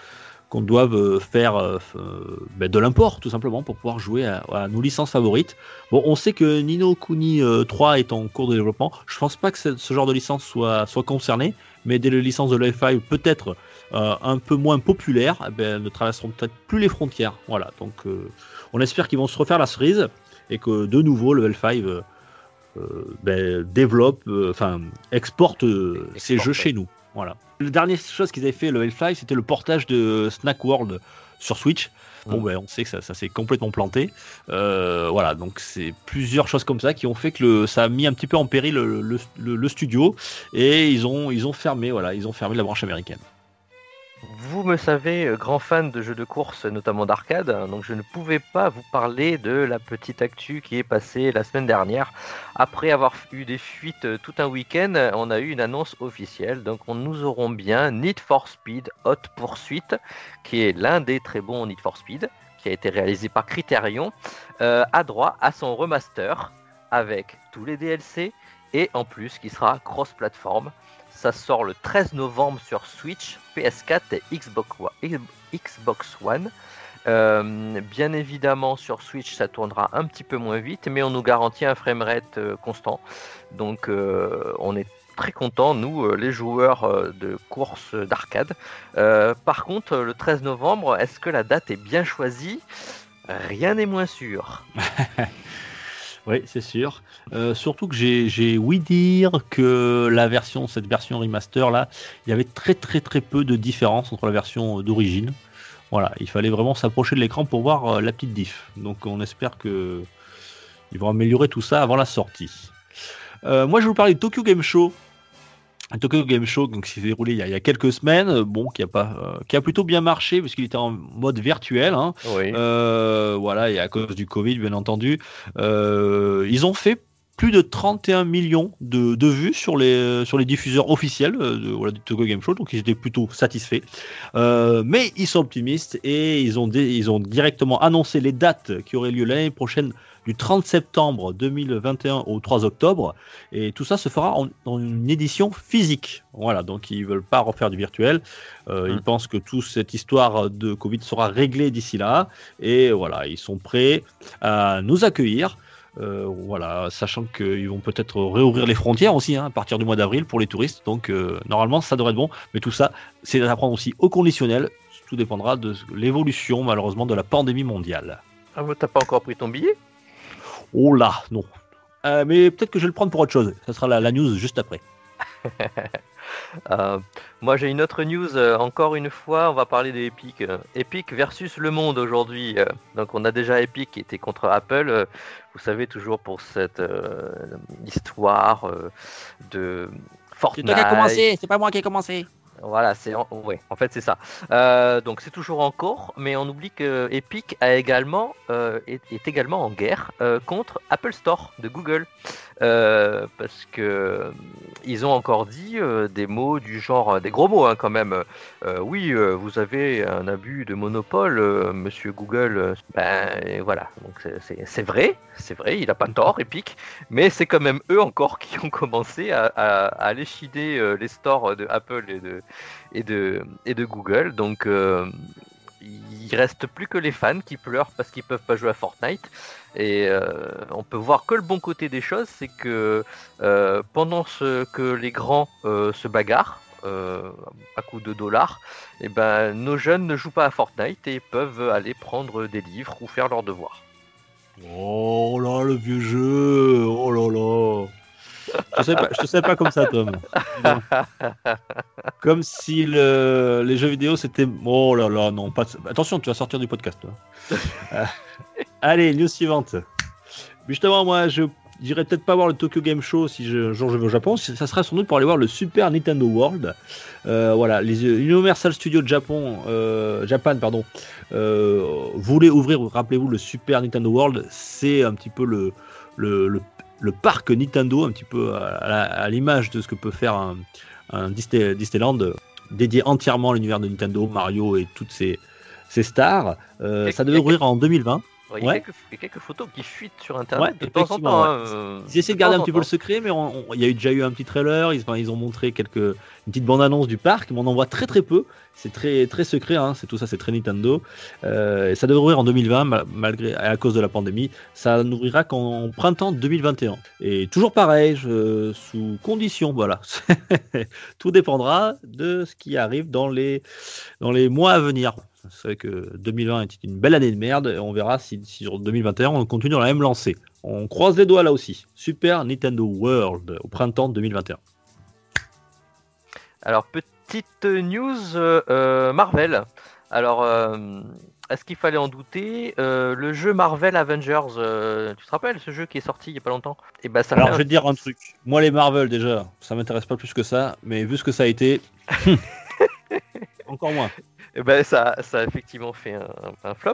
qu'on doive euh, faire euh, euh, ben, de l'import tout simplement pour pouvoir jouer à, nos licences favorites. Bon, on sait que Nino Kuni 3 est en cours de développement. Je pense pas que ce, genre de licence soit, soit concerné, mais des licences de l'I5 peut-être un peu moins populaires, eh ben, ne traverseront peut-être plus les frontières. Voilà, donc on espère qu'ils vont se refaire la cerise et que de nouveau le L5 ben, développe, enfin exporte ces jeux chez nous. Voilà. La dernière chose qu'ils avaient fait, le Hellfly, c'était le portage de Snack World sur Switch. Bon, ben, on sait que ça, s'est complètement planté. Euh, voilà, donc c'est plusieurs choses comme ça qui ont fait que le, ça a mis un petit peu en péril le, le, studio et ils ont, ils ont fermé, voilà, ils ont fermé la branche américaine. Vous me savez, euh, grand fan de jeux de course, notamment d'arcade, hein, donc je ne pouvais pas vous parler de la petite actu qui est passée la semaine dernière. Après avoir eu des fuites euh, tout un week-end, on a eu une annonce officielle. Donc on, nous aurons bien Need for Speed Hot Pursuit, qui est l'un des très bons Need for Speed, qui a été réalisé par Criterion, euh, a droit à son remaster avec tous les DLC et en plus qui sera cross-platform. Ça sort le 13 novembre sur Switch, PS4 et Xbox One. Euh, bien évidemment, sur Switch, ça tournera un petit peu moins vite, mais on nous garantit un framerate euh, constant. Donc, euh, on est très content, nous, les joueurs de course d'arcade. par contre, le 13 novembre, est-ce que la date est bien choisie? Rien n'est moins sûr. Oui, c'est sûr. Euh, surtout que j'ai oui dire que la version, cette version remaster là, il y avait très très très peu de différence entre la version d'origine. Voilà, il fallait vraiment s'approcher de l'écran pour voir euh, la petite diff. Donc on espère que ils vont améliorer tout ça avant la sortie. Euh, moi je vais vous parler de Tokyo Game Show un Tokyo Game Show donc, qui s'est déroulé il y, a, quelques semaines, euh, bon, qui a, pas, euh, qui a plutôt bien marché puisqu'il était en mode virtuel. Hein. Euh, voilà, et à cause du Covid, bien entendu. ils ont fait plus de 31 millions de, de, vues sur les, sur les diffuseurs officiels de, voilà, du Tokyo Game Show, donc ils étaient plutôt satisfaits. mais ils sont optimistes et ils ont, ils ont directement annoncé les dates qui auraient lieu l'année prochaine du 30 septembre 2021 au 3 octobre. Et tout ça se fera en, une édition physique. Voilà, donc ils veulent pas refaire du virtuel. Euh, Ils hmm. pensent que toute cette histoire de Covid sera réglée d'ici là. Et voilà, ils sont prêts à nous accueillir. Euh, voilà, sachant qu'ils vont peut-être réouvrir les frontières aussi hein, à partir du mois d'avril pour les touristes. Donc euh, normalement, ça devrait être bon. Mais tout ça, c'est à prendre aussi au conditionnel. Tout dépendra de l'évolution malheureusement de la pandémie mondiale. Ah, mais t'as pas encore pris ton billet? Oh là, non. Euh, mais peut-être que je vais le prendre pour autre chose. Ça sera la, la news juste après. Euh, moi j'ai une autre news, euh, encore une fois, on va parler des Epic. Epic versus le monde aujourd'hui. Donc on a déjà Epic qui était contre Apple, vous savez toujours pour cette euh, histoire euh, de C'est Fortnite. toi qui as commencé, c'est pas moi qui ai commencé. Voilà, c'est en... ouais, en fait c'est ça. Euh, donc c'est toujours en cours, mais on oublie que Epic a également euh, est, également en guerre euh, contre Apple Store de Google, parce que ils ont encore dit des mots du genre, des gros mots hein, quand même. Oui, vous avez un abus de monopole, Monsieur Google. Ben voilà, donc c'est- vrai, c'est vrai, il a pas tort, Epic, mais c'est quand même eux encore qui ont commencé à, à, à les stores de Apple et de et de, Google. Donc, euh, il reste plus que les fans qui pleurent parce qu'ils peuvent pas jouer à Fortnite. Et euh, on peut voir que le bon côté des choses, c'est que euh, pendant ce que les grands se bagarrent à coup de dollars, et ben nos jeunes ne jouent pas à Fortnite et peuvent aller prendre des livres ou faire leurs devoirs. Oh là, le vieux jeu. Oh là là. Je je te savais pas comme ça, Tom. Comme si le- les jeux vidéo c'était. Oh là là, non, pas. Attention, tu vas sortir du podcast. Euh, Allez, news suivante. Justement, moi, je j'irai peut-être pas voir le Tokyo Game Show si je, jour je vais au Japon. Ça sera sans doute pour aller voir le Super Nintendo World. Euh, voilà, les Universal Studios de Japon, euh, Japan, pardon, voulaient ouvrir, rappelez-vous, le Super Nintendo World. C'est un petit peu le, le, le parc Nintendo, un petit peu à, l'image de ce que peut faire un, un Disney- Disneyland euh, dédié entièrement à l'univers de Nintendo, Mario et toutes ces stars. Euh, ça devait ouvrir en 2020. Il y a Ouais. quelques, il y a quelques photos qui fuitent sur internet Ouais, de temps en temps. ouais. euh, Ils essaient de garder un petit peu le secret, mais il y a eu déjà eu un petit trailer. Ils, enfin, ils ont montré quelques une petite bande annonce du parc, mais on en voit très très peu. C'est très très secret. Hein, c'est tout ça, c'est très Nintendo. Euh, et ça devrait ouvrir en 2020, ma- malgré à cause de la pandémie. Ça n'ouvrira qu'en printemps 2021. Et toujours pareil, je- sous condition. Voilà. tout dépendra de ce qui arrive dans les dans les mois à venir. C'est vrai que 2020 était une belle année de merde. Et on verra si, si sur 2021 on continue dans la même lancée. On croise les doigts là aussi. Super Nintendo World au printemps 2021. Alors, petite news euh, euh, Marvel. Alors, euh, est-ce qu'il fallait en douter? Euh, Le jeu Marvel Avengers, tu te rappelles ce jeu qui est sorti il y a pas longtemps? Et ben, ça Alors fait je vais te dire un truc. Moi les Marvel déjà, ça m'intéresse pas plus que ça. Mais vu ce que ça a été, encore moins. Eh ben, ça, ça a effectivement fait un, flop.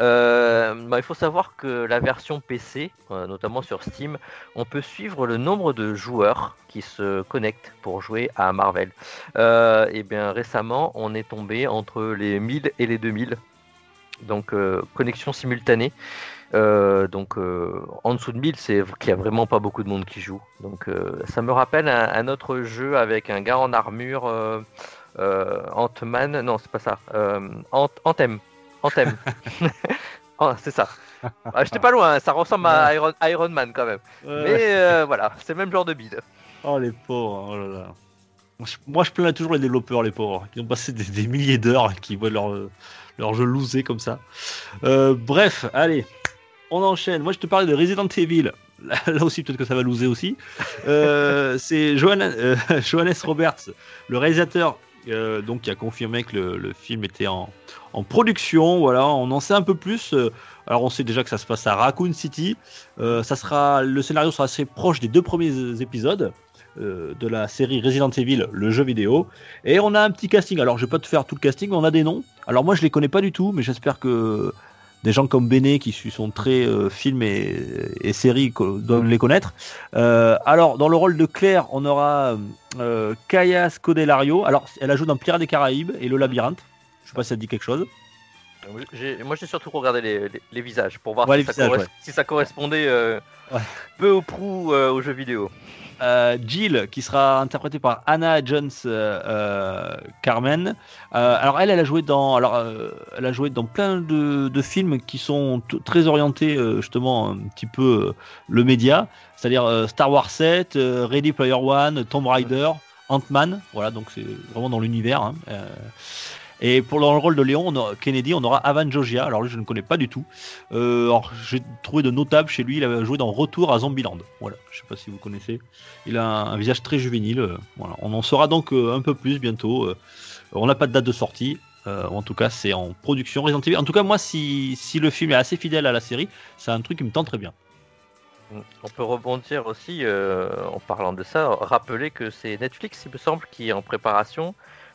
Euh, bah, il faut savoir que la version PC, euh, notamment sur Steam, on peut suivre le nombre de joueurs qui se connectent pour jouer à Marvel. Euh, et bien récemment, on est tombé entre les 1000 et les 2000. Donc connexion simultanée. Donc en dessous de 1000, c'est qu'il y a vraiment pas beaucoup de monde qui joue. Donc euh, ça me rappelle un autre jeu avec un gars en armure. Euh, Ant-Man, non, c'est pas ça. Euh, Ant- Anthem. Anthem. Oh, c'est ça. Ah, J'étais pas loin, hein, ça ressemble à Iron, Iron Man quand même. Ouais. Mais euh, voilà, c'est le même genre de bide. Oh les pauvres, oh là là. Moi, je- plains toujours les développeurs, les pauvres, qui ont passé des, des milliers d'heures, qui voient leur, leur jeu loser comme ça. Euh, bref, allez, on enchaîne. Moi je te parlais de Resident Evil. Là, là aussi, peut-être que ça va loser aussi. Euh, c'est Johannes, euh, Johannes Roberts, le réalisateur, euh, donc qui a confirmé que le, film était en, production. Voilà, on en sait un peu plus. Euh, Alors on sait déjà que ça se passe à Raccoon City. Euh, ça sera, le scénario sera assez proche des deux premiers épisodes de la série Resident Evil, le jeu vidéo. Et on a un petit casting. Alors je vais pas te faire tout le casting, mais on a des noms. Alors moi je les connais pas du tout, mais j'espère que des gens comme Bene qui sont très euh, films et, et séries doivent les connaître. Euh, alors dans le rôle de Claire, on aura euh, Kaya Scodelario. Alors elle a joué dans Pirates des Caraïbes et Le Labyrinthe. Je sais pas si ça te dit quelque chose. J'ai- Moi j'ai surtout regardé les, les- les visages pour voir Ouais, si, ça visages, corres- ouais. si ça correspondait euh, Ouais. peu ou prou euh, aux jeux vidéo. Euh, Jill, qui sera interprétée par Anna Jones Carmen. Alors elle, a joué dans, plein de, films qui sont très orientés euh, justement un petit peu euh, le média, c'est-à-dire Star Wars 7, euh, Ready Player One, Tomb Raider, Ant-Man. Voilà, donc c'est vraiment dans l'univers. hein. Et pour le rôle de Léon Kennedy, on aura Avan Jogia. Alors lui, je ne connais pas du tout. Euh, alors j'ai trouvé de notables chez lui. Il avait joué dans Retour à Zombieland. Voilà, je sais pas si vous connaissez. Il a un, visage très juvénile. euh, voilà, on en saura donc euh, un peu plus bientôt. on n'a pas de date de sortie. en tout cas, c'est en production. En tout cas, moi, si, si le film est assez fidèle à la série, c'est un truc qui me tente très bien. On peut rebondir aussi en parlant de ça, rappeler que c'est Netflix, il me semble, qui est en préparation.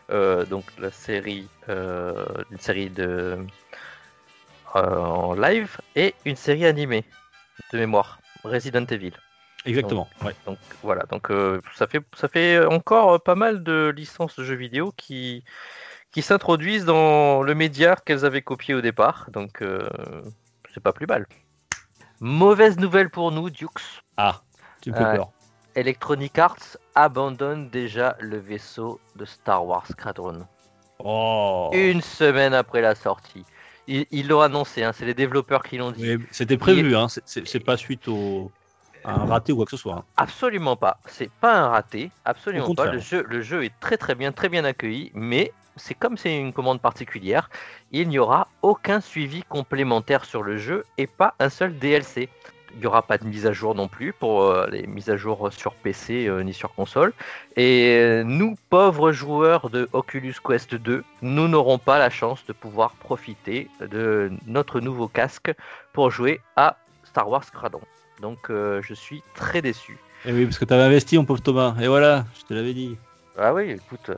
Euh, donc la série, euh, une série de euh, en live et une série animée de mémoire, Resident Evil. Exactement. ouais. Donc voilà, donc euh, ça fait ça fait encore pas mal de licences de jeux vidéo qui qui s'introduisent dans le média qu'elles avaient copié au départ. Donc euh, c'est pas plus mal. Mauvaise nouvelle pour nous, Dukes. Ah, tu me fais peur. Electronic Arts abandonne déjà le vaisseau de Star Wars Squadron. Oh. Une semaine après la sortie. Ils l'ont annoncé, hein, c'est les développeurs qui l'ont dit. C'était prévu, hein. c'est- pas suite au à un raté ou quoi que ce soit. hein. Absolument pas. C'est pas un raté. Absolument pas. Le jeu, le jeu est très très bien, très bien accueilli. Mais c'est comme c'est une commande particulière, il n'y aura aucun suivi complémentaire sur le jeu et pas un seul DLC. Il n'y aura pas de mise à jour non plus pour euh, les mises à jour sur PC euh, ni sur console. Et nous, pauvres joueurs de Oculus Quest 2, nous n'aurons pas la chance de pouvoir profiter de notre nouveau casque pour jouer à Star Wars Squadron. Donc euh, je suis très déçu. Et oui, parce que tu avais investi, mon pauvre Thomas. Et voilà, je te l'avais dit. Ah oui, écoute, euh,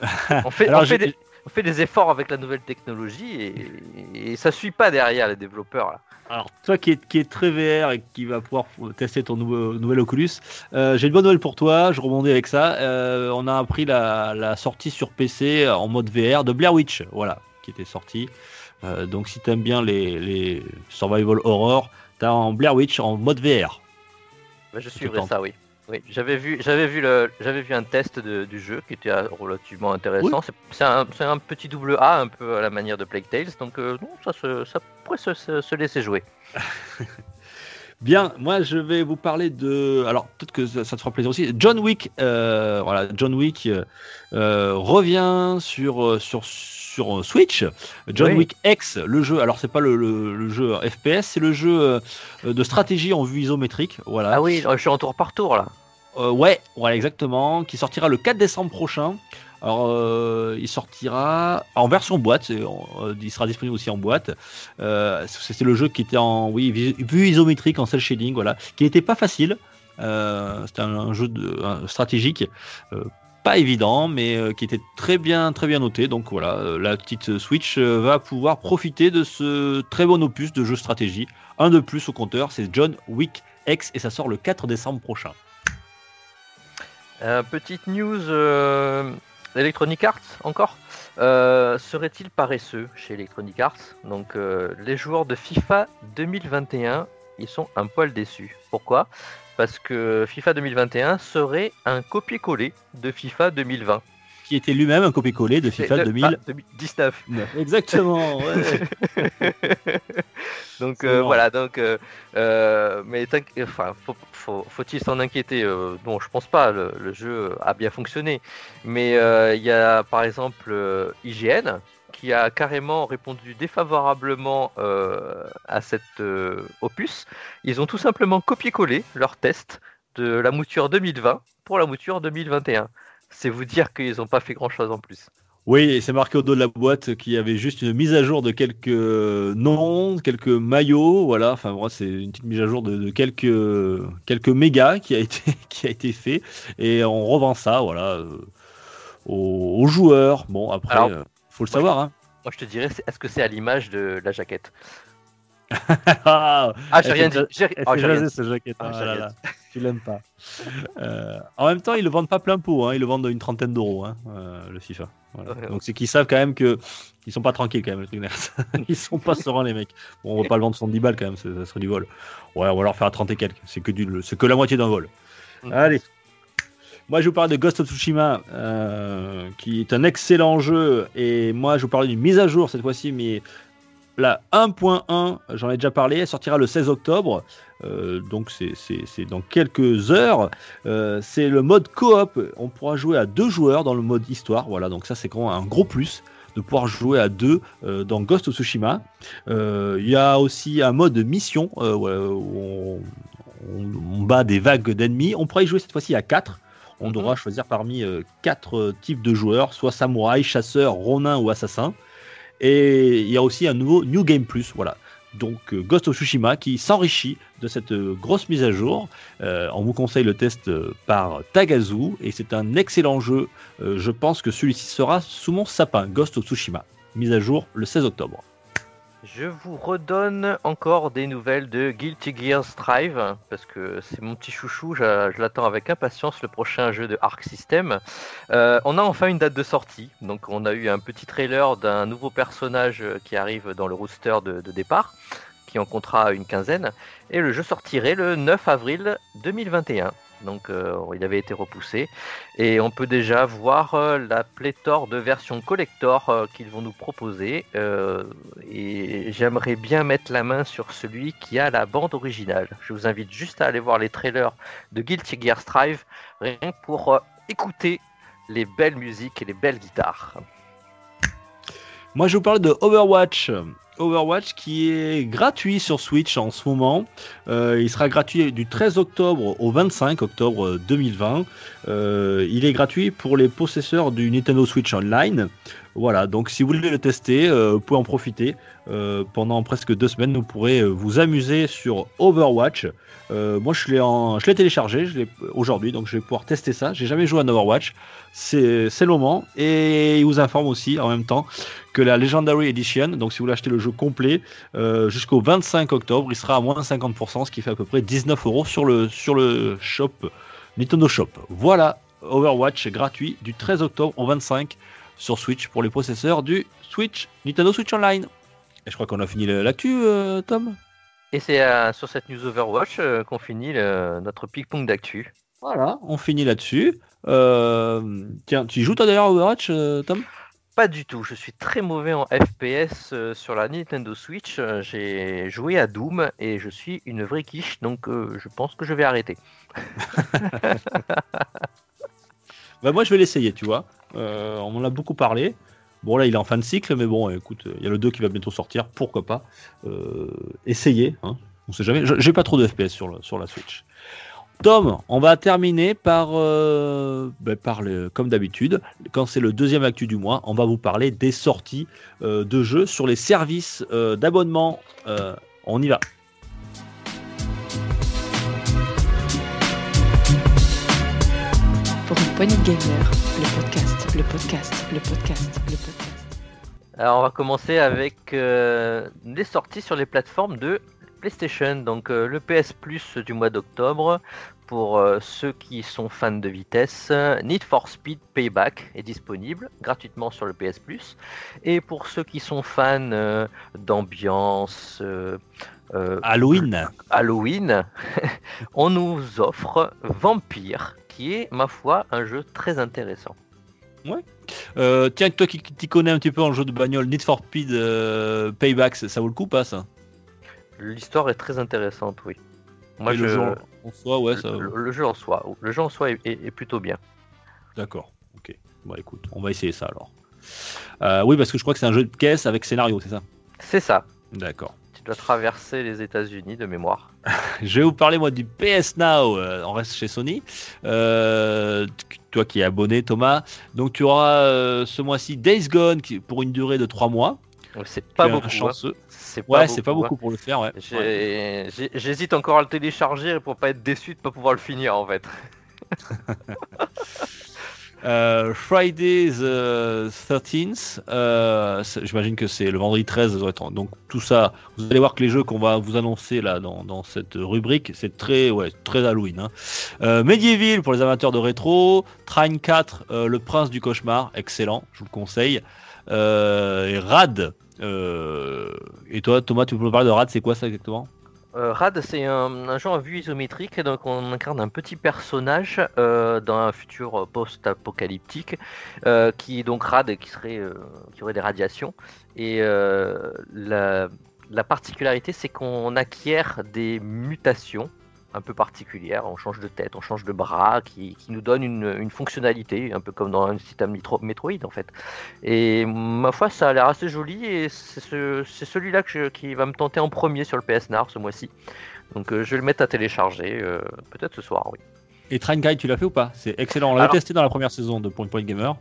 on, fait, Alors, on, fait des, on fait des efforts avec la nouvelle technologie et, et ça suit pas derrière les développeurs. Là. Alors, toi qui est, qui est très VR et qui va pouvoir tester ton nouveau, nouvel Oculus, euh, j'ai une bonne nouvelle pour toi. Je rebondis avec ça. Euh, on a appris la, la sortie sur PC en mode VR de Blair Witch, voilà, qui était sortie. Euh, donc, si t'aimes bien les, les survival horror, t'as en Blair Witch en mode VR. Bah, je suivrai ça, oui. Oui, j'avais vu, j'avais vu le, j'avais vu un test de- du jeu qui était euh, relativement intéressant. C'est- C'est un, c'est un petit double A, un peu à la manière de Plague Tales, donc euh, non, ça, se- ça pourrait se, se- se laisser jouer. Bien, moi je vais vous parler de. Alors peut-être que ça, ça te fera plaisir aussi. John Wick, euh, voilà, John Wick euh, revient sur sur sur euh, Switch. John Oui. Wick X, le jeu. Alors c'est pas le, le- le jeu FPS, c'est le jeu euh, de stratégie en vue isométrique. Voilà. Ah oui, je suis en tour par tour là. Euh, ouais, voilà exactement, qui sortira le 4 décembre prochain. Alors, euh, il sortira en version boîte, euh, il sera disponible aussi en boîte. Euh, C'était le jeu qui était en oui, vue isométrique, en cel shading, voilà, qui n'était pas facile. Euh, C'était un, un jeu de, un stratégique, euh, pas évident, mais euh, qui était très bien, très bien noté. Donc voilà, euh, la petite Switch euh, va pouvoir profiter de ce très bon opus de jeu stratégie. Un de plus au compteur, c'est John Wick X et ça sort le 4 décembre prochain. Petite news Electronic Arts encore. Serait-il paresseux chez Electronic Arts? Donc les joueurs de FIFA 2021, ils sont un poil déçus. Pourquoi? Parce que FIFA 2021 serait un copier-coller de FIFA 2020. qui était lui-même un copier-coller de FIFA De- 2000. ah, 2019. Exactement, ouais. Donc euh, voilà, donc euh, euh, mais enfin, faut, faut, faut-il s'en inquiéter euh, Non, je pense pas. Le, le jeu a bien fonctionné, mais il y a par exemple IGN qui a carrément répondu défavorablement euh, à cette euh, opus. Ils ont tout simplement copié-collé leur test de la mouture 2020 pour la mouture 2021. C'est vous dire qu'ils n'ont pas fait grand-chose en plus. Oui, et c'est marqué au dos de la boîte qu'il y avait juste une mise à jour de quelques noms, quelques maillots, voilà. Enfin, voilà, c'est une petite mise à jour de, de quelques quelques mégas qui a été qui a été fait et on revend ça, voilà, euh, aux, aux joueurs. Bon, après, Alors, euh, faut le savoir, hein. Moi, je te dirais, est-ce que c'est à l'image de la jaquette Ah, Ah, j'ai rien dit. J'ai oh, rien cette jaquette. Ah, Ah là là, tu l'aimes pas. Euh, en même temps, ils le vendent pas plein pot, hein. ils le vendent à une trentaine d'euros, hein, euh, le FIFA. Voilà. Donc c'est qu'ils savent quand même que ils sont pas tranquilles quand même, le ils sont pas sereins les mecs. Bon, on va pas le vendre 70 balles quand même, ça ça serait du vol. Ouais, on va leur faire à 30 et quelques. C'est que du, c'est que la moitié d'un vol. Mm. Allez. Moi, je vous parle de Ghost of Tsushima, euh, qui est un excellent jeu. Et moi, je vous parle d'une mise à jour cette fois-ci, mais la 1.1, j'en ai déjà parlé, elle sortira le 16 octobre. Euh, donc c'est dans quelques heures. Euh, c'est le mode coop. On pourra jouer à deux joueurs dans le mode histoire. Voilà, donc ça c'est un gros plus de pouvoir jouer à deux dans Ghost of Tsushima. Il y a aussi un mode mission où on, on, bat des vagues d'ennemis. On pourra y jouer cette fois-ci à 4 on mhm. devra choisir parmi quatre types de joueurs, soit samouraï, chasseur, ronin ou assassin. Et il y a aussi un nouveau New Game Plus, voilà. Donc euh, Ghost of Tsushima qui s'enrichit de cette euh, grosse mise à jour. Euh, on vous conseille le test par Tagazu et c'est un excellent jeu. je pense que celui-ci sera sous mon sapin, Ghost of Tsushima. Mise à jour le 16 octobre. Je vous redonne encore des nouvelles de Guilty Gear Strive, parce que c'est mon petit chouchou, je, l'attends avec impatience, le prochain jeu de Arc System. Euh, on a enfin une date de sortie, donc on a eu un petit trailer d'un nouveau personnage qui arrive dans le rooster de, de départ, qui en comptera une quinzaine, et le jeu sortirait le 9 avril 2021 donc euh, il avait été repoussé. Et on peut déjà voir euh, la pléthore de versions collector euh, qu'ils vont nous proposer. et j'aimerais bien mettre la main sur celui qui a la bande originale. Je vous invite juste à aller voir les trailers de Guilty Gear Strive, rien pour écouter les belles musiques et les belles guitares. Moi je vous parle de Overwatch. Overwatch qui est gratuit sur Switch en ce moment. Euh, il sera gratuit du 13 octobre au 25 octobre 2020. Euh, il est gratuit pour les possesseurs du Nintendo Switch Online. Voilà, donc si vous voulez le tester, euh, vous pouvez en profiter. pendant presque deux semaines, vous pourrez vous amuser sur Overwatch. moi, je l'ai, téléchargé aujourd'hui, donc je vais pouvoir tester ça. J'ai jamais joué à Overwatch. C'est, le moment. Et il vous informe aussi en même temps que la Legendary Edition, donc si vous voulez acheter le jeu complet, euh, jusqu'au 25 octobre, il sera à moins 50%, ce qui fait à peu près 19 euros sur le, sur le shop, Nintendo Shop. Voilà, Overwatch gratuit du 13 octobre au 25 sur Switch pour les possesseurs du Switch, Nintendo Switch Online. Et je crois qu'on a fini l'actu, euh, Tom Et c'est euh, sur cette news Overwatch qu'on finit notre ping-pong d'actu. Voilà, on finit là-dessus. tiens, tu joues toi d'ailleurs Overwatch, Tom? Pas du tout. Je suis très mauvais en FPS euh, sur la Nintendo Switch. Euh, j'ai joué à Doom et je suis une vraie quiche, donc euh, je pense que je vais arrêter. bah moi je vais l'essayer, tu vois. on en a beaucoup parlé. Bon là il est en fin de cycle, mais bon écoute, il y a le 2 qui va bientôt sortir, pourquoi pas. essayer, hein. on sait jamais. J'ai pas trop de FPS sur, la Switch. Tom, on va terminer par, euh, ben, par le, comme d'habitude, quand c'est le deuxième actu du mois, on va vous parler des sorties euh, de jeux sur les services euh, d'abonnement. on y va. De gamer, le podcast, le podcast, le podcast, le podcast. Alors on va commencer avec les sorties sur les plateformes de PlayStation, donc euh, le PS Plus du mois d'octobre. Pour euh, ceux qui sont fans de vitesse, Need for Speed Payback est disponible gratuitement sur le PS Plus. Et pour ceux qui sont fans euh, d'ambiance, Halloween, Halloween on nous offre Vampire, qui est, ma foi, un jeu très intéressant. Ouais. tiens, toi qui t'y connais un petit peu en jeu de bagnole, Need for Speed Payback, ça vaut le coup pas ça? L'histoire est très intéressante, oui. Moi, je... le jeu en soi, ouais, ça... le, jeu en soi, le jeu en soi est, plutôt bien. D'accord, ok. Bon, écoute, on va essayer ça alors. Euh, oui, parce que je crois que c'est un jeu de caisse avec scénario, c'est ça? C'est ça. D'accord. Tu dois traverser les États-Unis de mémoire. je vais vous parler moi du PS Now. Euh, on reste chez Sony. Euh, toi qui es abonné, Thomas. Donc tu auras ce mois-ci Days Gone qui, pour une durée de 3 mois. C'est pas beaucoup. Hein. Chanceux. ouais, c'est pas beaucoup pour le faire. Ouais. J'hésite encore à le télécharger pour pas être déçu de pas pouvoir le finir en fait. euh, Friday the 13th, euh, j'imagine que c'est le vendredi 13. Donc tout ça, vous allez voir que les jeux qu'on va vous annoncer là dans, cette rubrique, c'est très, ouais, très Halloween. Hein. Euh, Medieval pour les amateurs de rétro, Train 4, euh, Le Prince du Cauchemar, excellent, je vous le conseille. et Rad et toi, Thomas, tu peux me parler de RAD, c'est quoi ça exactement? Euh, Rad, c'est un, un jeu en vue isométrique, donc on incarne un petit personnage euh, dans un futur post-apocalyptique, euh, qui est donc Rad, qui serait, qui aurait des radiations. Et la particularité, c'est qu'on acquiert des mutations un peu particulières. On change de tête, on change de bras, qui, qui nous donne une, une fonctionnalité, un peu comme dans un système Metro- Metroid en fait. Et ma foi, ça a l'air assez joli, et c'est ce- celui-là qui va me tenter en premier sur le PS Nord ce mois-ci. Donc euh, je vais le mettre à télécharger, euh, peut-être ce soir, oui. Et Train Guide, tu l'as fait ou pas? C'est excellent. On l'a Alors- testé dans la première saison de Point Point Gamer.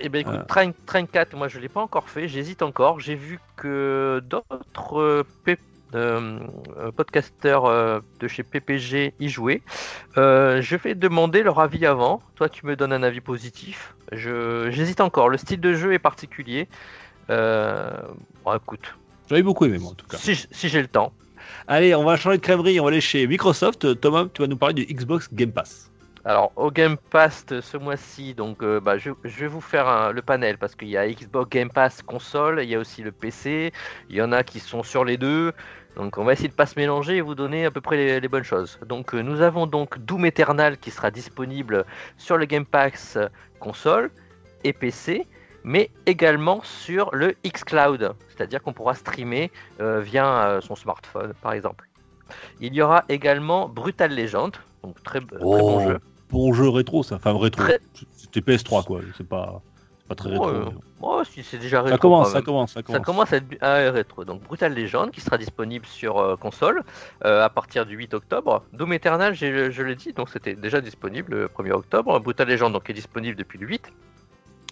Eh bien écoute, Euh. Train, Train 4, moi je l'ai pas encore fait, j'hésite encore. J'ai vu que d'autres euh, euh, euh, podcasteurs euh, de chez PPG y jouaient. Euh, je vais demander leur avis avant. Toi, tu me donnes un avis positif. J'hésite encore. Le style de jeu est particulier. Euh, bon, écoute, J'avais beaucoup aimé, moi, en tout cas. si, j'ai le temps. Allez, on va changer de crèverie. On va aller chez Microsoft. Thomas, tu vas nous parler du Xbox Game Pass. Alors, au Game Pass ce mois-ci, donc euh, bah, je, je vais vous faire un- le panel parce qu'il y a Xbox Game Pass console, il y a aussi le PC, il y en a qui sont sur les deux. Donc, on va essayer de pas se mélanger et vous donner à peu près les, les bonnes choses. Donc, euh, nous avons donc Doom Eternal qui sera disponible sur le Game Pass console et PC, mais également sur le xCloud, c'est-à-dire qu'on pourra streamer euh, via euh, son smartphone, par exemple. Il y aura également Brutal Legend, donc très, très bon Oh, jeu. Bon jeu rétro, ça. Enfin, rétro. Très- C'était PS3, quoi. C'est pas, pas très rétro. Ouais, mais- Oh, si, c'est déjà rétro. ça commence, ça commence, ça Ça commence. à être à rétro. Donc Brutal Legend qui sera disponible sur euh, console euh, à partir du 8 octobre. Doom Eternal, je l'ai dit, donc c'était déjà disponible le 1er octobre. Brutal Legend donc est disponible depuis le 8.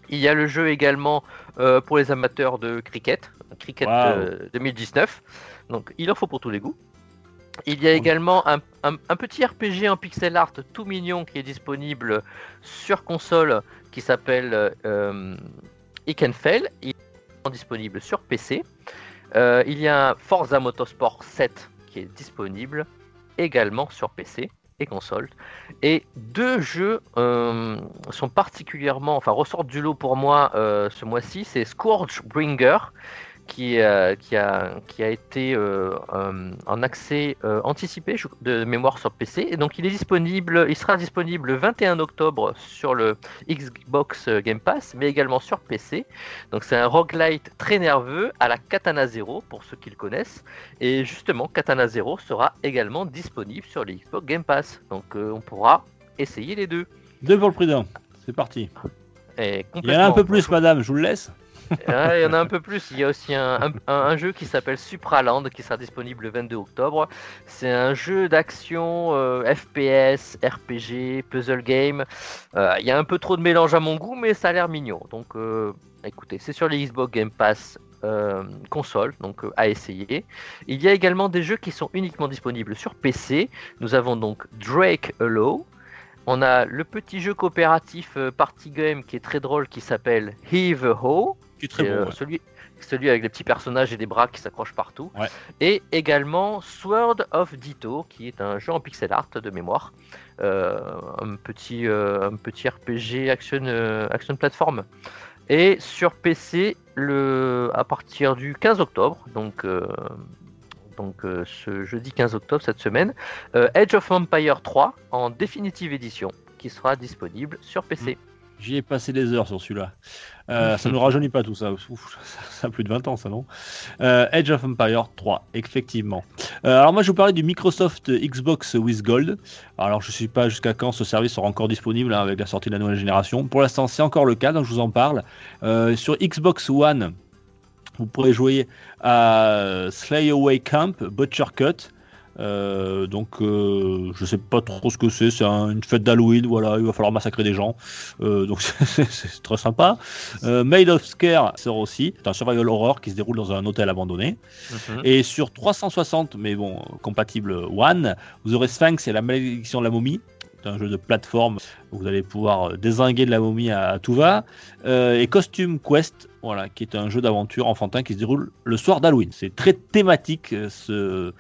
Il y a le jeu également euh, pour les amateurs de cricket, cricket Wow. euh, 2019. Donc il en faut pour tous les goûts. Il y a également un, petit RPG en pixel art tout mignon qui est disponible sur console qui s'appelle euh, Fail. Il est disponible sur PC. Euh, il y a Forza Motorsport 7 qui est disponible également sur PC et console. Et deux jeux euh, sont particulièrement, enfin ressortent du lot pour moi euh, ce mois-ci. C'est Scourge Bringer qui, euh, qui, a, qui a été euh, euh, en accès euh, anticipé de mémoire sur PC. Et donc il est disponible, il sera disponible le 21 octobre sur le Xbox Game Pass, mais également sur PC. Donc c'est un roguelite très nerveux à la Katana Zero pour ceux qui le connaissent. Et justement, Katana Zero sera également disponible sur le Xbox Game Pass. Donc euh, on pourra essayer les deux. Deux pour le prix d'un. C'est parti. Et Il y en a un peu plus, madame, je vous le laisse. Il y en a un peu plus. Il y a aussi un, un- jeu qui s'appelle Supraland qui sera disponible le 22 octobre. C'est un jeu d'action euh, FPS, RPG, puzzle game. Euh, Il y a un peu trop de mélange à mon goût, mais ça a l'air mignon. Donc euh, écoutez, c'est sur les Xbox Game Pass console, donc à essayer. Il y a également des jeux qui sont uniquement disponibles sur PC. Nous avons donc Drake Allo. On a le petit jeu coopératif euh, party game qui est très drôle qui s'appelle Heave Ho. Qui est très C'est, bon. euh, ouais. celui, celui avec les petits personnages et des bras qui s'accrochent partout. Ouais. Et également Sword of Ditto, qui est un jeu en pixel art de mémoire. Euh, un, petit, euh, un petit RPG action, euh, action plateforme. Et sur PC, le, à partir du 15 octobre, donc, euh, donc euh, ce jeudi 15 octobre cette semaine, euh, Edge of Empire 3 en définitive édition, qui sera disponible sur PC. J'y ai passé des heures sur celui-là. Euh, ça ne rajeunit pas tout ça. Ça, a plus de 20 ans, ça, non Euh, Edge of Empire 3, effectivement. Euh, alors moi, je vous parlais du Microsoft Xbox with Gold. Alors, je ne sais pas jusqu'à quand ce service sera encore disponible hein, avec la sortie de la nouvelle génération. Pour l'instant, c'est encore le cas, donc je vous en parle. Euh, sur Xbox One, vous pourrez jouer à Slay Away Camp, Butcher Cut. Euh, donc, euh, je sais pas trop ce que c'est. C'est un- une fête d'Halloween. Voilà, il va falloir massacrer des gens. Euh, donc, c'est- très sympa. Euh, Made of Scare sort aussi. C'est un survival horror qui se déroule dans un hôtel abandonné. Mhm. Et sur 360, mais bon, compatible One, vous aurez Sphinx et la malédiction de la momie. C'est un jeu de plateforme où vous allez pouvoir désinguer de la momie à, à tout va. Et Costume Quest, voilà, qui est un jeu d'aventure enfantin qui se déroule le soir d'Halloween. C'est très thématique euh, ce,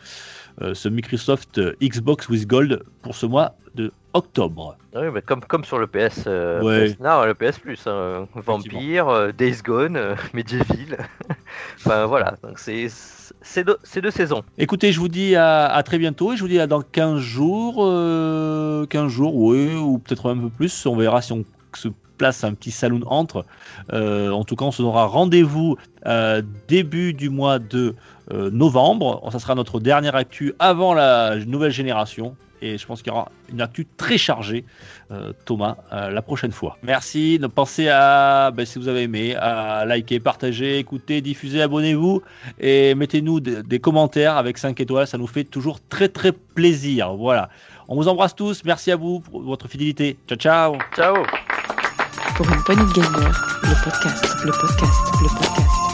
euh, ce Microsoft euh, Xbox with Gold pour ce mois de octobre. Oui, mais comme, comme sur le PS, euh, Ouais. PS Now, le PS Plus, hein, Vampire, euh, Days Gone, euh, Medieval. enfin voilà, donc c'est c'est deux, deux, saisons. Écoutez, je vous dis à, très bientôt et je vous dis à dans 15 jours, 15 euh, jours, oui, ou peut-être un peu plus. On verra si on se place un petit saloon entre. Euh, en tout cas, on se donnera rendez-vous euh, début du mois de novembre. Ça sera notre dernière actu avant la nouvelle génération et je pense qu'il y aura une actu très chargée, euh, Thomas, euh, la prochaine fois. Merci. Pensez à, ben, si vous avez aimé, à liker, partager, écouter, diffuser, abonnez-vous et mettez-nous des, commentaires avec 5 étoiles. Ça nous fait toujours très très plaisir. Voilà. On vous embrasse tous. Merci à vous pour votre fidélité. Ciao, ciao. Ciao. Pour une poignée gamer, le podcast, le podcast, le podcast.